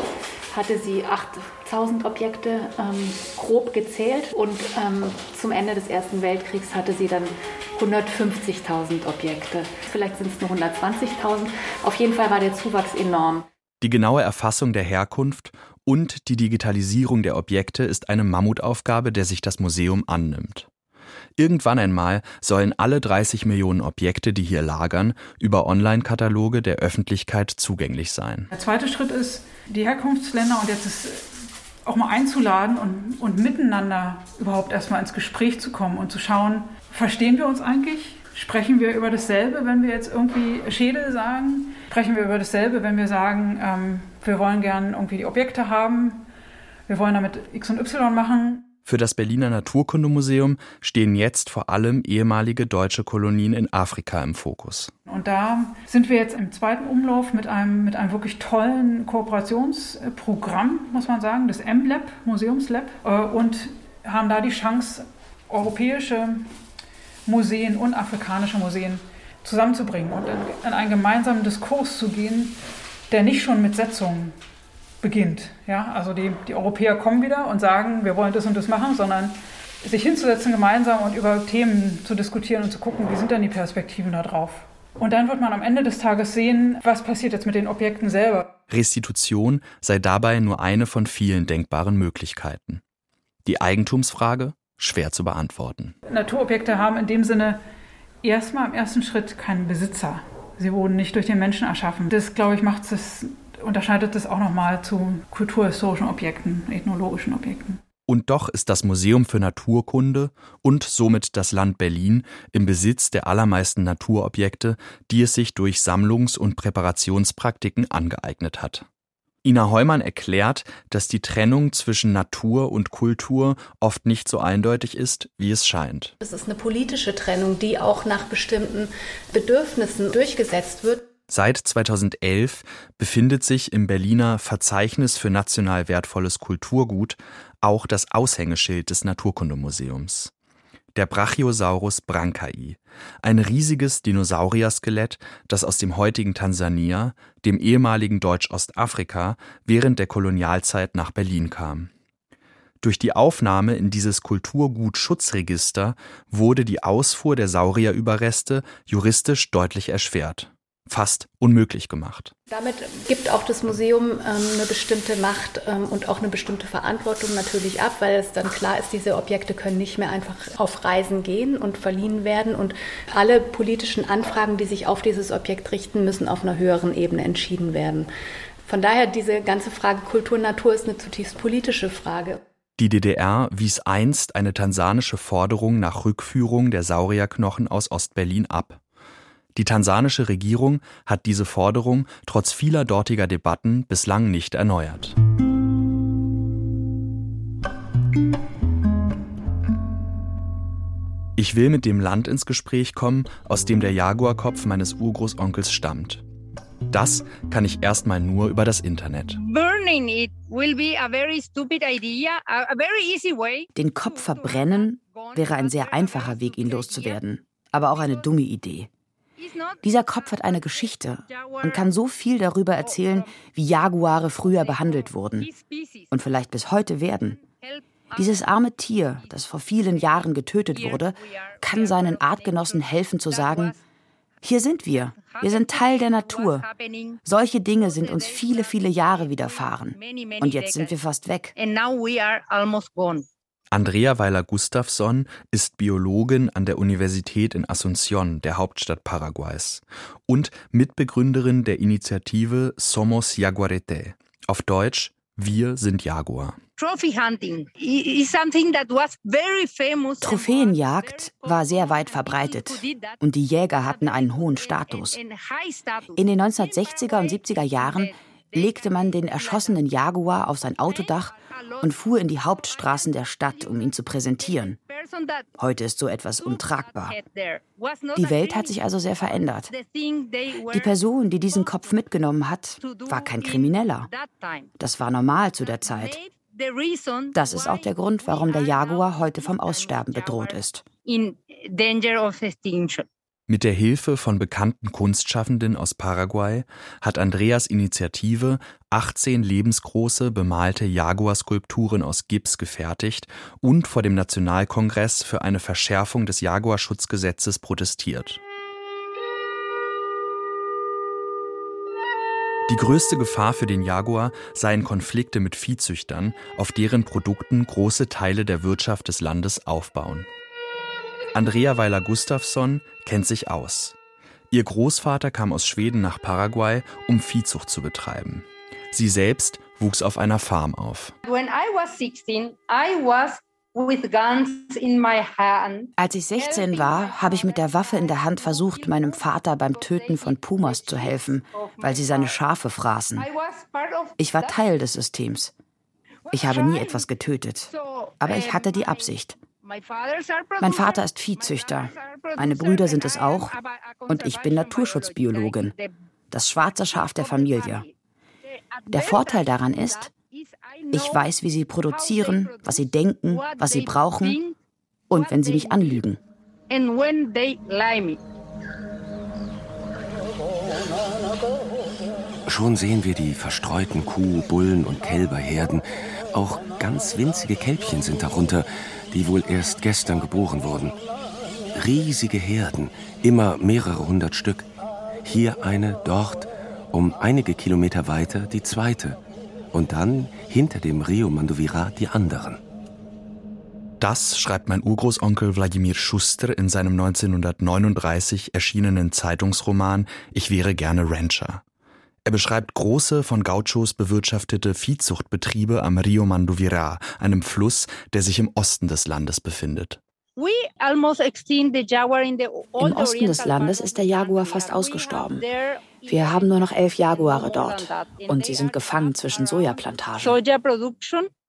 hatte sie 8000 Objekte ähm, grob gezählt und ähm, zum Ende des Ersten Weltkriegs hatte sie dann 150.000 Objekte. Vielleicht sind es nur 120.000. Auf jeden Fall war der Zuwachs enorm. Die genaue Erfassung der Herkunft und die Digitalisierung der Objekte ist eine Mammutaufgabe, der sich das Museum annimmt. Irgendwann einmal sollen alle 30 Millionen Objekte, die hier lagern, über Online-Kataloge der Öffentlichkeit zugänglich sein. Der zweite Schritt ist, die Herkunftsländer und jetzt ist auch mal einzuladen und, und miteinander überhaupt erstmal ins Gespräch zu kommen und zu schauen, verstehen wir uns eigentlich? Sprechen wir über dasselbe, wenn wir jetzt irgendwie Schädel sagen? Sprechen wir über dasselbe, wenn wir sagen, ähm, wir wollen gern irgendwie die Objekte haben, wir wollen damit X und Y machen? Für das Berliner Naturkundemuseum stehen jetzt vor allem ehemalige deutsche Kolonien in Afrika im Fokus. Und da sind wir jetzt im zweiten Umlauf mit einem, mit einem wirklich tollen Kooperationsprogramm, muss man sagen, das M-Lab, Museumslab, äh, und haben da die Chance, europäische Museen und afrikanische Museen zusammenzubringen und in einen gemeinsamen Diskurs zu gehen, der nicht schon mit Setzungen beginnt. Ja? Also die, die Europäer kommen wieder und sagen, wir wollen das und das machen, sondern sich hinzusetzen gemeinsam und über Themen zu diskutieren und zu gucken, wie sind denn die Perspektiven da drauf. Und dann wird man am Ende des Tages sehen, was passiert jetzt mit den Objekten selber. Restitution sei dabei nur eine von vielen denkbaren Möglichkeiten. Die Eigentumsfrage schwer zu beantworten. Naturobjekte haben in dem Sinne erstmal im ersten Schritt keinen Besitzer. Sie wurden nicht durch den Menschen erschaffen. Das, glaube ich, macht es unterscheidet es auch nochmal zu kulturhistorischen Objekten, ethnologischen Objekten. Und doch ist das Museum für Naturkunde und somit das Land Berlin im Besitz der allermeisten Naturobjekte, die es sich durch Sammlungs- und Präparationspraktiken angeeignet hat. Ina Heumann erklärt, dass die Trennung zwischen Natur und Kultur oft nicht so eindeutig ist, wie es scheint. Es ist eine politische Trennung, die auch nach bestimmten Bedürfnissen durchgesetzt wird. Seit 2011 befindet sich im Berliner Verzeichnis für national wertvolles Kulturgut auch das Aushängeschild des Naturkundemuseums. Der Brachiosaurus brancai, ein riesiges Dinosaurier-Skelett, das aus dem heutigen Tansania, dem ehemaligen Deutsch-Ostafrika, während der Kolonialzeit nach Berlin kam. Durch die Aufnahme in dieses Kulturgutschutzregister wurde die Ausfuhr der Saurierüberreste juristisch deutlich erschwert fast unmöglich gemacht. Damit gibt auch das Museum ähm, eine bestimmte Macht ähm, und auch eine bestimmte Verantwortung natürlich ab, weil es dann klar ist, diese Objekte können nicht mehr einfach auf Reisen gehen und verliehen werden und alle politischen Anfragen, die sich auf dieses Objekt richten, müssen auf einer höheren Ebene entschieden werden. Von daher diese ganze Frage Kultur-Natur ist eine zutiefst politische Frage. Die DDR wies einst eine tansanische Forderung nach Rückführung der Saurierknochen aus Ostberlin ab. Die tansanische Regierung hat diese Forderung trotz vieler dortiger Debatten bislang nicht erneuert. Ich will mit dem Land ins Gespräch kommen, aus dem der Jaguarkopf meines Urgroßonkels stammt. Das kann ich erstmal nur über das Internet. Den Kopf verbrennen wäre ein sehr einfacher Weg, ihn loszuwerden, aber auch eine dumme Idee. Dieser Kopf hat eine Geschichte und kann so viel darüber erzählen, wie Jaguare früher behandelt wurden und vielleicht bis heute werden. Dieses arme Tier, das vor vielen Jahren getötet wurde, kann seinen Artgenossen helfen zu sagen, hier sind wir, wir sind Teil der Natur. Solche Dinge sind uns viele, viele Jahre widerfahren. Und jetzt sind wir fast weg. Andrea Weiler-Gustafsson ist Biologin an der Universität in Asunción, der Hauptstadt Paraguays, und Mitbegründerin der Initiative Somos Jaguarete, auf Deutsch Wir sind Jaguar. Trophäenjagd war sehr weit verbreitet und die Jäger hatten einen hohen Status. In den 1960er und 70er Jahren legte man den erschossenen Jaguar auf sein Autodach und fuhr in die Hauptstraßen der Stadt, um ihn zu präsentieren. Heute ist so etwas untragbar. Die Welt hat sich also sehr verändert. Die Person, die diesen Kopf mitgenommen hat, war kein Krimineller. Das war normal zu der Zeit. Das ist auch der Grund, warum der Jaguar heute vom Aussterben bedroht ist. Mit der Hilfe von bekannten Kunstschaffenden aus Paraguay hat Andreas Initiative 18 lebensgroße bemalte Jaguar-Skulpturen aus Gips gefertigt und vor dem Nationalkongress für eine Verschärfung des Jaguarschutzgesetzes protestiert. Die größte Gefahr für den Jaguar seien Konflikte mit Viehzüchtern, auf deren Produkten große Teile der Wirtschaft des Landes aufbauen. Andrea Weiler Gustafsson kennt sich aus. Ihr Großvater kam aus Schweden nach Paraguay, um Viehzucht zu betreiben. Sie selbst wuchs auf einer Farm auf. Als ich 16 war, habe ich mit der Waffe in der Hand versucht, meinem Vater beim Töten von Pumas zu helfen, weil sie seine Schafe fraßen. Ich war Teil des Systems. Ich habe nie etwas getötet, aber ich hatte die Absicht. Mein Vater ist Viehzüchter, meine Brüder sind es auch. Und ich bin Naturschutzbiologin, das schwarze Schaf der Familie. Der Vorteil daran ist, ich weiß, wie sie produzieren, was sie denken, was sie brauchen und wenn sie mich anlügen. Schon sehen wir die verstreuten Kuh-, Bullen- und Kälberherden. Auch ganz winzige Kälbchen sind darunter, die wohl erst gestern geboren wurden. Riesige Herden, immer mehrere hundert Stück. Hier eine, dort, um einige Kilometer weiter die zweite. Und dann hinter dem Rio Manduvira die anderen. Das schreibt mein Urgroßonkel Wladimir Schuster in seinem 1939 erschienenen Zeitungsroman Ich wäre gerne Rancher. Er beschreibt große, von Gauchos bewirtschaftete Viehzuchtbetriebe am Rio Manduvira, einem Fluss, der sich im Osten des Landes befindet. Im Osten des Landes ist der Jaguar fast ausgestorben. Wir haben nur noch elf Jaguare dort und sie sind gefangen zwischen Sojaplantagen.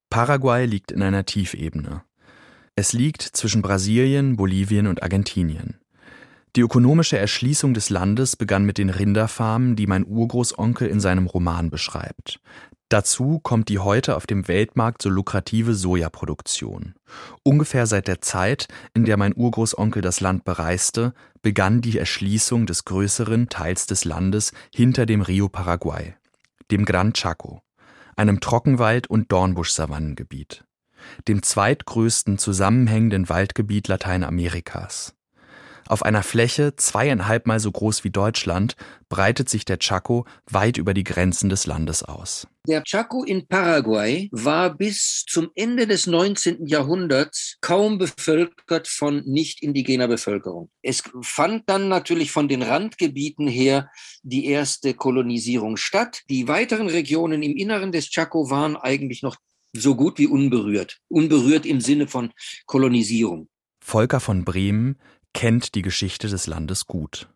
Paraguay liegt in einer Tiefebene. Es liegt zwischen Brasilien, Bolivien und Argentinien. Die ökonomische Erschließung des Landes begann mit den Rinderfarmen, die mein Urgroßonkel in seinem Roman beschreibt. Dazu kommt die heute auf dem Weltmarkt so lukrative Sojaproduktion. Ungefähr seit der Zeit, in der mein Urgroßonkel das Land bereiste, begann die Erschließung des größeren Teils des Landes hinter dem Rio Paraguay, dem Gran Chaco, einem Trockenwald- und Dornbusch-Savannengebiet, dem zweitgrößten zusammenhängenden Waldgebiet Lateinamerikas. Auf einer Fläche zweieinhalbmal so groß wie Deutschland breitet sich der Chaco weit über die Grenzen des Landes aus. Der Chaco in Paraguay war bis zum Ende des 19. Jahrhunderts kaum bevölkert von nicht indigener Bevölkerung. Es fand dann natürlich von den Randgebieten her die erste Kolonisierung statt. Die weiteren Regionen im Inneren des Chaco waren eigentlich noch so gut wie unberührt. Unberührt im Sinne von Kolonisierung. Volker von Bremen kennt die Geschichte des Landes gut.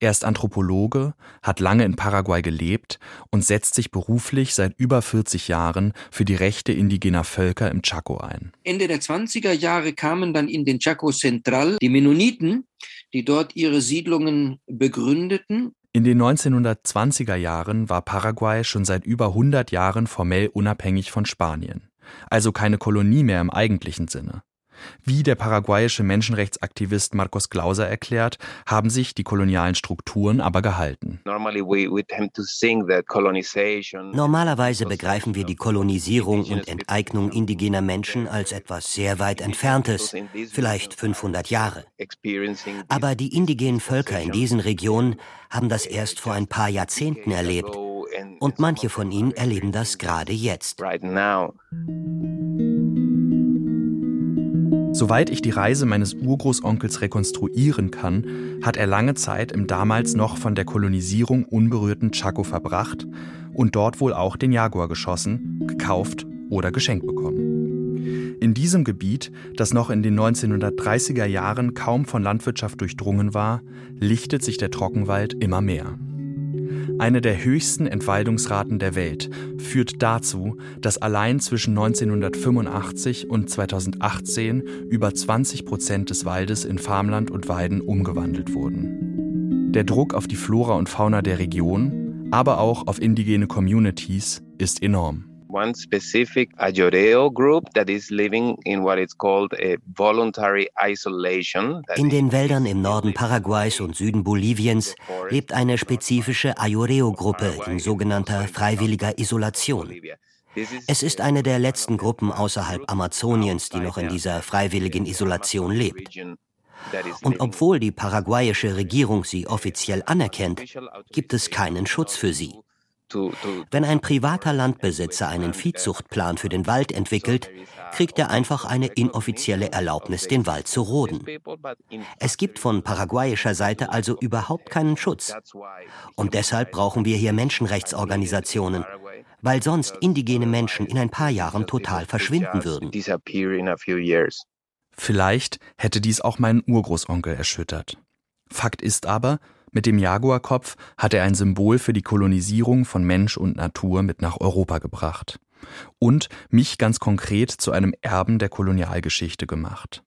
Er ist Anthropologe, hat lange in Paraguay gelebt und setzt sich beruflich seit über 40 Jahren für die Rechte indigener Völker im Chaco ein. Ende der 20er Jahre kamen dann in den Chaco Central die Mennoniten, die dort ihre Siedlungen begründeten. In den 1920er Jahren war Paraguay schon seit über 100 Jahren formell unabhängig von Spanien, also keine Kolonie mehr im eigentlichen Sinne. Wie der paraguayische Menschenrechtsaktivist Marcos Glauser erklärt, haben sich die kolonialen Strukturen aber gehalten. Normalerweise begreifen wir die Kolonisierung und Enteignung indigener Menschen als etwas sehr weit entferntes, vielleicht 500 Jahre. Aber die indigenen Völker in diesen Regionen haben das erst vor ein paar Jahrzehnten erlebt. Und manche von ihnen erleben das gerade jetzt. Soweit ich die Reise meines Urgroßonkels rekonstruieren kann, hat er lange Zeit im damals noch von der Kolonisierung unberührten Chaco verbracht und dort wohl auch den Jaguar geschossen, gekauft oder geschenkt bekommen. In diesem Gebiet, das noch in den 1930er Jahren kaum von Landwirtschaft durchdrungen war, lichtet sich der Trockenwald immer mehr. Eine der höchsten Entwaldungsraten der Welt führt dazu, dass allein zwischen 1985 und 2018 über 20 Prozent des Waldes in Farmland und Weiden umgewandelt wurden. Der Druck auf die Flora und Fauna der Region, aber auch auf indigene Communities ist enorm one specific Ayoreo group that is living in what is called a voluntary isolation. In den Wäldern im Norden Paraguays und Süden Boliviens lebt eine spezifische Ayoreo-Gruppe in sogenannter freiwilliger Isolation. Es ist eine der letzten Gruppen außerhalb Amazoniens, die noch in dieser freiwilligen Isolation lebt. Und obwohl die paraguayische Regierung sie offiziell anerkennt, gibt es keinen Schutz für sie. Wenn ein privater Landbesitzer einen Viehzuchtplan für den Wald entwickelt, kriegt er einfach eine inoffizielle Erlaubnis, den Wald zu roden. Es gibt von paraguayischer Seite also überhaupt keinen Schutz. Und deshalb brauchen wir hier Menschenrechtsorganisationen, weil sonst indigene Menschen in ein paar Jahren total verschwinden würden. Vielleicht hätte dies auch meinen Urgroßonkel erschüttert. Fakt ist aber, mit dem Jaguarkopf hat er ein Symbol für die Kolonisierung von Mensch und Natur mit nach Europa gebracht und mich ganz konkret zu einem Erben der Kolonialgeschichte gemacht.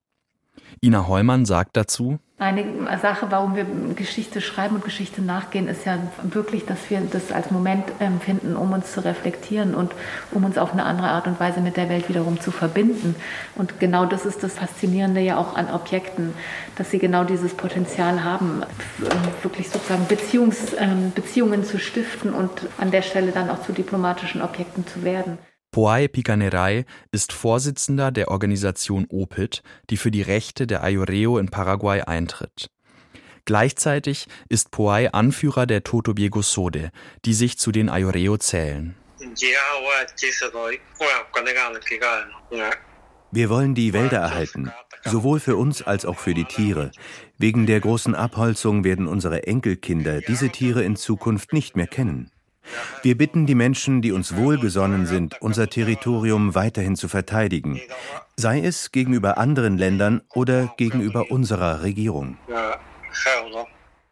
Ina Heumann sagt dazu, eine Sache, warum wir Geschichte schreiben und Geschichte nachgehen, ist ja wirklich, dass wir das als Moment empfinden, um uns zu reflektieren und um uns auf eine andere Art und Weise mit der Welt wiederum zu verbinden. Und genau das ist das Faszinierende ja auch an Objekten, dass sie genau dieses Potenzial haben, wirklich sozusagen Beziehungs, ähm, Beziehungen zu stiften und an der Stelle dann auch zu diplomatischen Objekten zu werden. Poay Picaneray ist Vorsitzender der Organisation OPIT, die für die Rechte der Ayoreo in Paraguay eintritt. Gleichzeitig ist Poay Anführer der Totobiego Sode, die sich zu den Ayoreo zählen. Wir wollen die Wälder erhalten, sowohl für uns als auch für die Tiere. Wegen der großen Abholzung werden unsere Enkelkinder diese Tiere in Zukunft nicht mehr kennen. Wir bitten die Menschen, die uns wohlgesonnen sind, unser Territorium weiterhin zu verteidigen, sei es gegenüber anderen Ländern oder gegenüber unserer Regierung.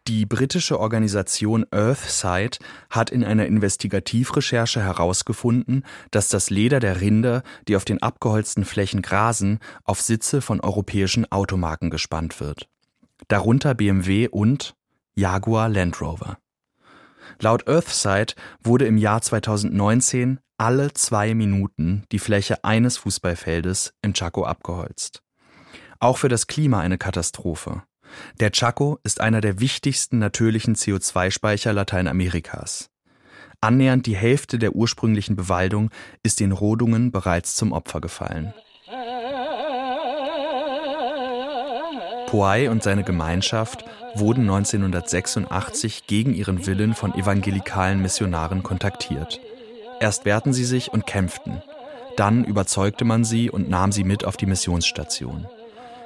Die britische Organisation Earthside hat in einer Investigativrecherche herausgefunden, dass das Leder der Rinder, die auf den abgeholzten Flächen grasen, auf Sitze von europäischen Automarken gespannt wird. Darunter BMW und Jaguar Land Rover. Laut Earthside wurde im Jahr 2019 alle zwei Minuten die Fläche eines Fußballfeldes im Chaco abgeholzt. Auch für das Klima eine Katastrophe. Der Chaco ist einer der wichtigsten natürlichen CO2-Speicher Lateinamerikas. Annähernd die Hälfte der ursprünglichen Bewaldung ist den Rodungen bereits zum Opfer gefallen. Poay und seine Gemeinschaft wurden 1986 gegen ihren Willen von evangelikalen Missionaren kontaktiert. Erst wehrten sie sich und kämpften. Dann überzeugte man sie und nahm sie mit auf die Missionsstation.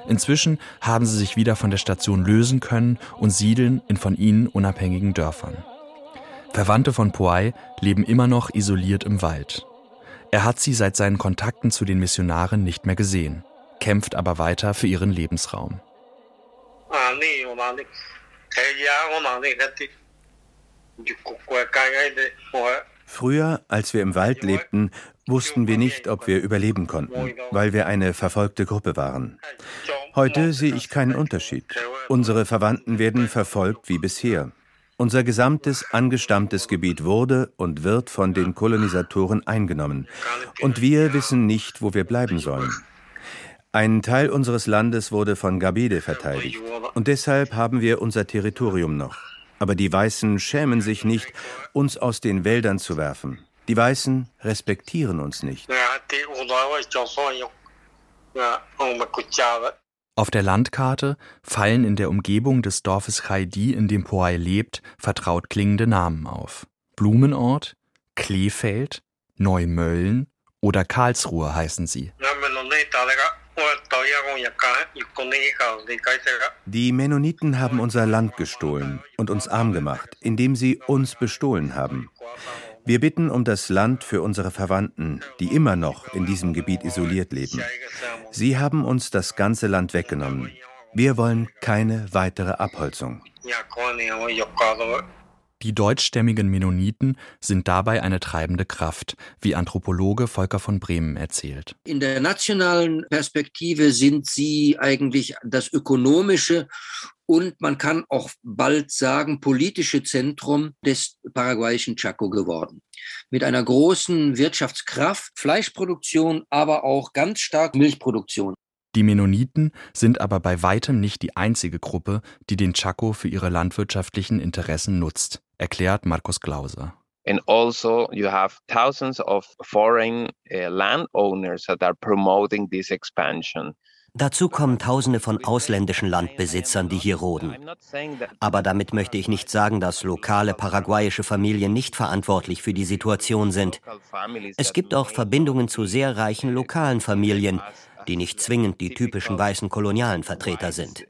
Inzwischen haben sie sich wieder von der Station lösen können und siedeln in von ihnen unabhängigen Dörfern. Verwandte von Poai leben immer noch isoliert im Wald. Er hat sie seit seinen Kontakten zu den Missionaren nicht mehr gesehen, kämpft aber weiter für ihren Lebensraum. Früher, als wir im Wald lebten, wussten wir nicht, ob wir überleben konnten, weil wir eine verfolgte Gruppe waren. Heute sehe ich keinen Unterschied. Unsere Verwandten werden verfolgt wie bisher. Unser gesamtes angestammtes Gebiet wurde und wird von den Kolonisatoren eingenommen. Und wir wissen nicht, wo wir bleiben sollen. Ein Teil unseres Landes wurde von Gabede verteidigt. Und deshalb haben wir unser Territorium noch. Aber die Weißen schämen sich nicht, uns aus den Wäldern zu werfen. Die Weißen respektieren uns nicht. Auf der Landkarte fallen in der Umgebung des Dorfes Chaidi, in dem Poai lebt, vertraut klingende Namen auf. Blumenort, Kleefeld, Neumölln oder Karlsruhe heißen sie. Die Mennoniten haben unser Land gestohlen und uns arm gemacht, indem sie uns bestohlen haben. Wir bitten um das Land für unsere Verwandten, die immer noch in diesem Gebiet isoliert leben. Sie haben uns das ganze Land weggenommen. Wir wollen keine weitere Abholzung. Die deutschstämmigen Mennoniten sind dabei eine treibende Kraft, wie Anthropologe Volker von Bremen erzählt. In der nationalen Perspektive sind sie eigentlich das ökonomische und man kann auch bald sagen politische Zentrum des paraguayischen Chaco geworden. Mit einer großen Wirtschaftskraft, Fleischproduktion, aber auch ganz stark Milchproduktion. Die Mennoniten sind aber bei weitem nicht die einzige Gruppe, die den Chaco für ihre landwirtschaftlichen Interessen nutzt, erklärt Markus Glauser. And also you have thousands of foreign uh, landowners that are promoting this expansion. Dazu kommen Tausende von ausländischen Landbesitzern, die hier roden. Aber damit möchte ich nicht sagen, dass lokale paraguayische Familien nicht verantwortlich für die Situation sind. Es gibt auch Verbindungen zu sehr reichen lokalen Familien, die nicht zwingend die typischen weißen kolonialen Vertreter sind.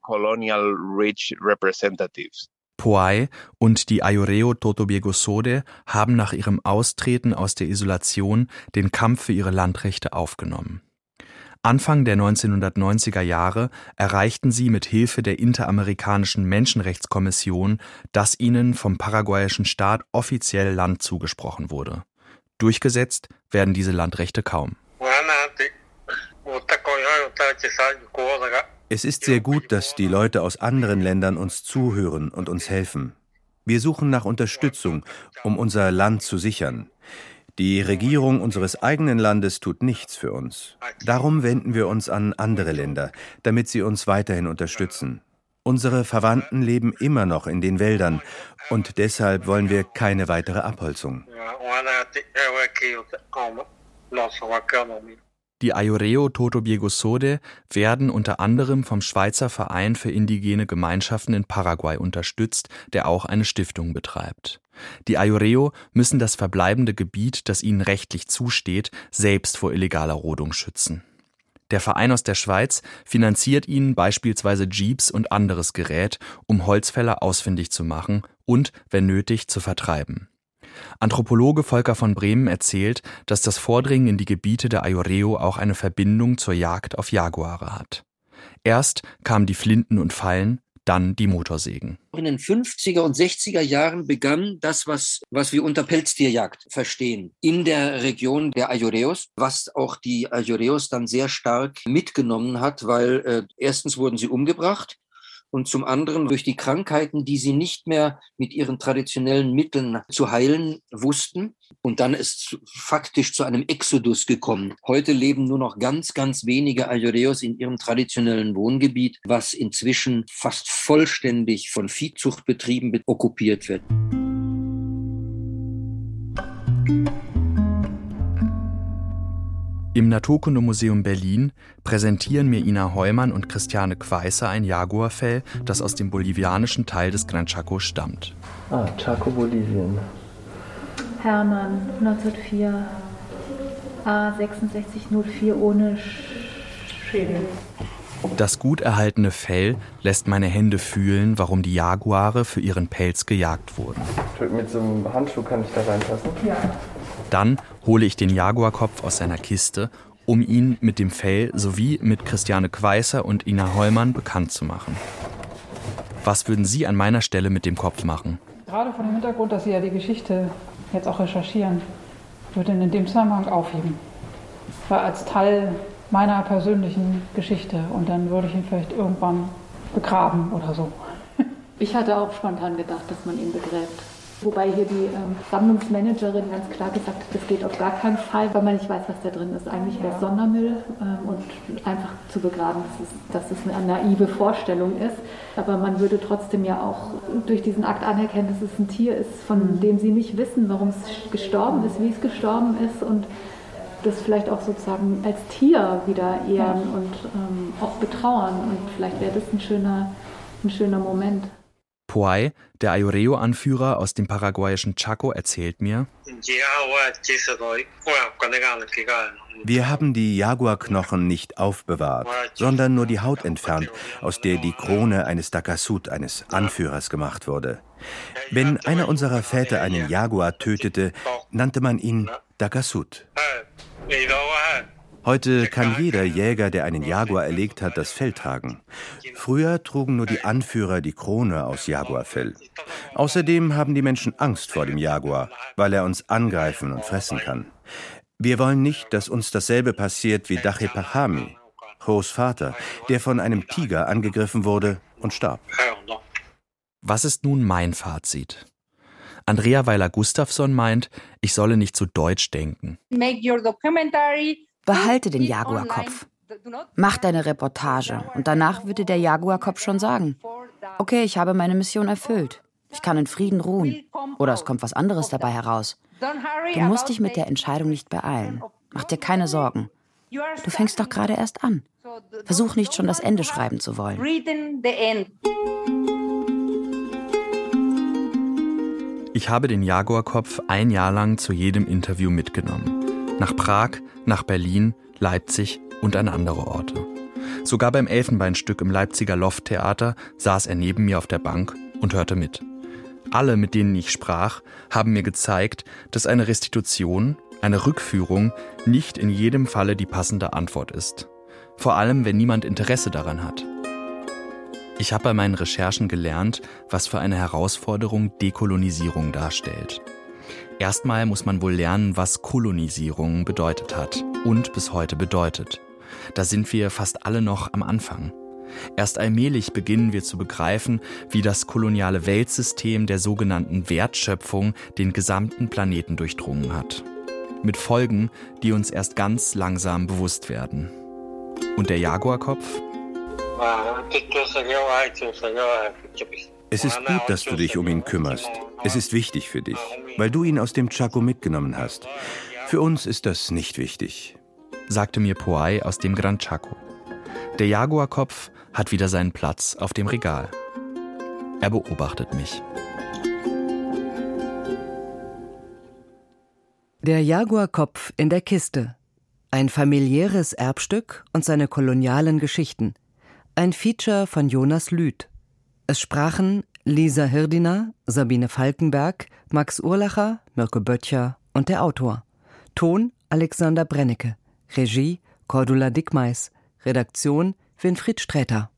Poai und die Ayoreo Totobiego Sode haben nach ihrem Austreten aus der Isolation den Kampf für ihre Landrechte aufgenommen. Anfang der 1990er Jahre erreichten sie mit Hilfe der Interamerikanischen Menschenrechtskommission, dass ihnen vom paraguayischen Staat offiziell Land zugesprochen wurde. Durchgesetzt werden diese Landrechte kaum. Es ist sehr gut, dass die Leute aus anderen Ländern uns zuhören und uns helfen. Wir suchen nach Unterstützung, um unser Land zu sichern. Die Regierung unseres eigenen Landes tut nichts für uns. Darum wenden wir uns an andere Länder, damit sie uns weiterhin unterstützen. Unsere Verwandten leben immer noch in den Wäldern und deshalb wollen wir keine weitere Abholzung. Die Ayoreo Totobiego Sode werden unter anderem vom Schweizer Verein für indigene Gemeinschaften in Paraguay unterstützt, der auch eine Stiftung betreibt. Die Ayoreo müssen das verbleibende Gebiet, das ihnen rechtlich zusteht, selbst vor illegaler Rodung schützen. Der Verein aus der Schweiz finanziert ihnen beispielsweise Jeeps und anderes Gerät, um Holzfäller ausfindig zu machen und, wenn nötig, zu vertreiben. Anthropologe Volker von Bremen erzählt, dass das Vordringen in die Gebiete der Ayoreo auch eine Verbindung zur Jagd auf Jaguare hat. Erst kamen die Flinten und Fallen, dann die Motorsägen. In den 50er und 60er Jahren begann das, was, was wir unter Pelztierjagd verstehen, in der Region der Ayoreos, was auch die Ayoreos dann sehr stark mitgenommen hat, weil äh, erstens wurden sie umgebracht, und zum anderen durch die Krankheiten, die sie nicht mehr mit ihren traditionellen Mitteln zu heilen wussten. Und dann ist faktisch zu einem Exodus gekommen. Heute leben nur noch ganz, ganz wenige Ayoreos in ihrem traditionellen Wohngebiet, was inzwischen fast vollständig von Viehzuchtbetrieben okkupiert wird. Im Naturkundemuseum Berlin präsentieren mir Ina Heumann und Christiane Queißer ein Jaguarfell, das aus dem bolivianischen Teil des Gran Chaco stammt. Ah, Chaco, Bolivien. Hermann, 1904, A6604 ohne Schädel. Das gut erhaltene Fell lässt meine Hände fühlen, warum die Jaguare für ihren Pelz gejagt wurden. Mit so einem Handschuh kann ich da reinpassen? Ja. Dann hole ich den Jaguarkopf aus seiner Kiste, um ihn mit dem Fell sowie mit Christiane Queißer und Ina Hollmann bekannt zu machen. Was würden Sie an meiner Stelle mit dem Kopf machen? Gerade vor dem Hintergrund, dass Sie ja die Geschichte jetzt auch recherchieren, würde ihn in dem Zusammenhang aufheben. Weil als Teil meiner persönlichen Geschichte und dann würde ich ihn vielleicht irgendwann begraben oder so. Ich hatte auch spontan gedacht, dass man ihn begräbt. Wobei hier die ähm, Sammlungsmanagerin ganz klar gesagt hat, das geht auf gar keinen Fall, weil man nicht weiß, was da drin ist. Eigentlich wäre es Sondermüll ähm, und einfach zu begraben, dass es, dass es eine naive Vorstellung ist. Aber man würde trotzdem ja auch durch diesen Akt anerkennen, dass es ein Tier ist, von mhm. dem sie nicht wissen, warum es gestorben ist, wie es gestorben ist und das vielleicht auch sozusagen als Tier wieder ehren und ähm, auch betrauern. Und vielleicht wäre das ein schöner, ein schöner Moment. Poay, der Ayoreo-Anführer aus dem paraguayischen Chaco, erzählt mir, wir haben die Jaguarknochen nicht aufbewahrt, sondern nur die Haut entfernt, aus der die Krone eines Dakasut, eines Anführers, gemacht wurde. Wenn einer unserer Väter einen Jaguar tötete, nannte man ihn Dakasut. Heute kann jeder Jäger, der einen Jaguar erlegt hat, das Fell tragen. Früher trugen nur die Anführer die Krone aus Jaguarfell. Außerdem haben die Menschen Angst vor dem Jaguar, weil er uns angreifen und fressen kann. Wir wollen nicht, dass uns dasselbe passiert wie Dache Pachami, Hos Vater, der von einem Tiger angegriffen wurde und starb. Was ist nun mein Fazit? Andrea Weiler-Gustafsson meint, ich solle nicht zu deutsch denken. Make your documentary Behalte den Jaguarkopf. Mach deine Reportage und danach würde der Jaguarkopf schon sagen, okay, ich habe meine Mission erfüllt. Ich kann in Frieden ruhen. Oder es kommt was anderes dabei heraus. Du musst dich mit der Entscheidung nicht beeilen. Mach dir keine Sorgen. Du fängst doch gerade erst an. Versuch nicht schon das Ende schreiben zu wollen. Ich habe den Jaguarkopf ein Jahr lang zu jedem Interview mitgenommen. Nach Prag, nach Berlin, Leipzig und an andere Orte. Sogar beim Elfenbeinstück im Leipziger Lofttheater saß er neben mir auf der Bank und hörte mit. Alle, mit denen ich sprach, haben mir gezeigt, dass eine Restitution, eine Rückführung nicht in jedem Falle die passende Antwort ist. Vor allem, wenn niemand Interesse daran hat. Ich habe bei meinen Recherchen gelernt, was für eine Herausforderung Dekolonisierung darstellt. Erstmal muss man wohl lernen, was Kolonisierung bedeutet hat und bis heute bedeutet. Da sind wir fast alle noch am Anfang. Erst allmählich beginnen wir zu begreifen, wie das koloniale Weltsystem der sogenannten Wertschöpfung den gesamten Planeten durchdrungen hat. Mit Folgen, die uns erst ganz langsam bewusst werden. Und der Jaguarkopf? Es ist gut, dass du dich um ihn kümmerst. Es ist wichtig für dich, weil du ihn aus dem Chaco mitgenommen hast. Für uns ist das nicht wichtig, sagte mir Poai aus dem Gran Chaco. Der Jaguarkopf hat wieder seinen Platz auf dem Regal. Er beobachtet mich. Der Jaguarkopf in der Kiste. Ein familiäres Erbstück und seine kolonialen Geschichten. Ein Feature von Jonas Lüth. Es sprachen Lisa Hirdiner, Sabine Falkenberg, Max Urlacher, Mirko Böttcher und der Autor. Ton Alexander Brennecke. Regie Cordula Dickmeis. Redaktion Winfried Sträter.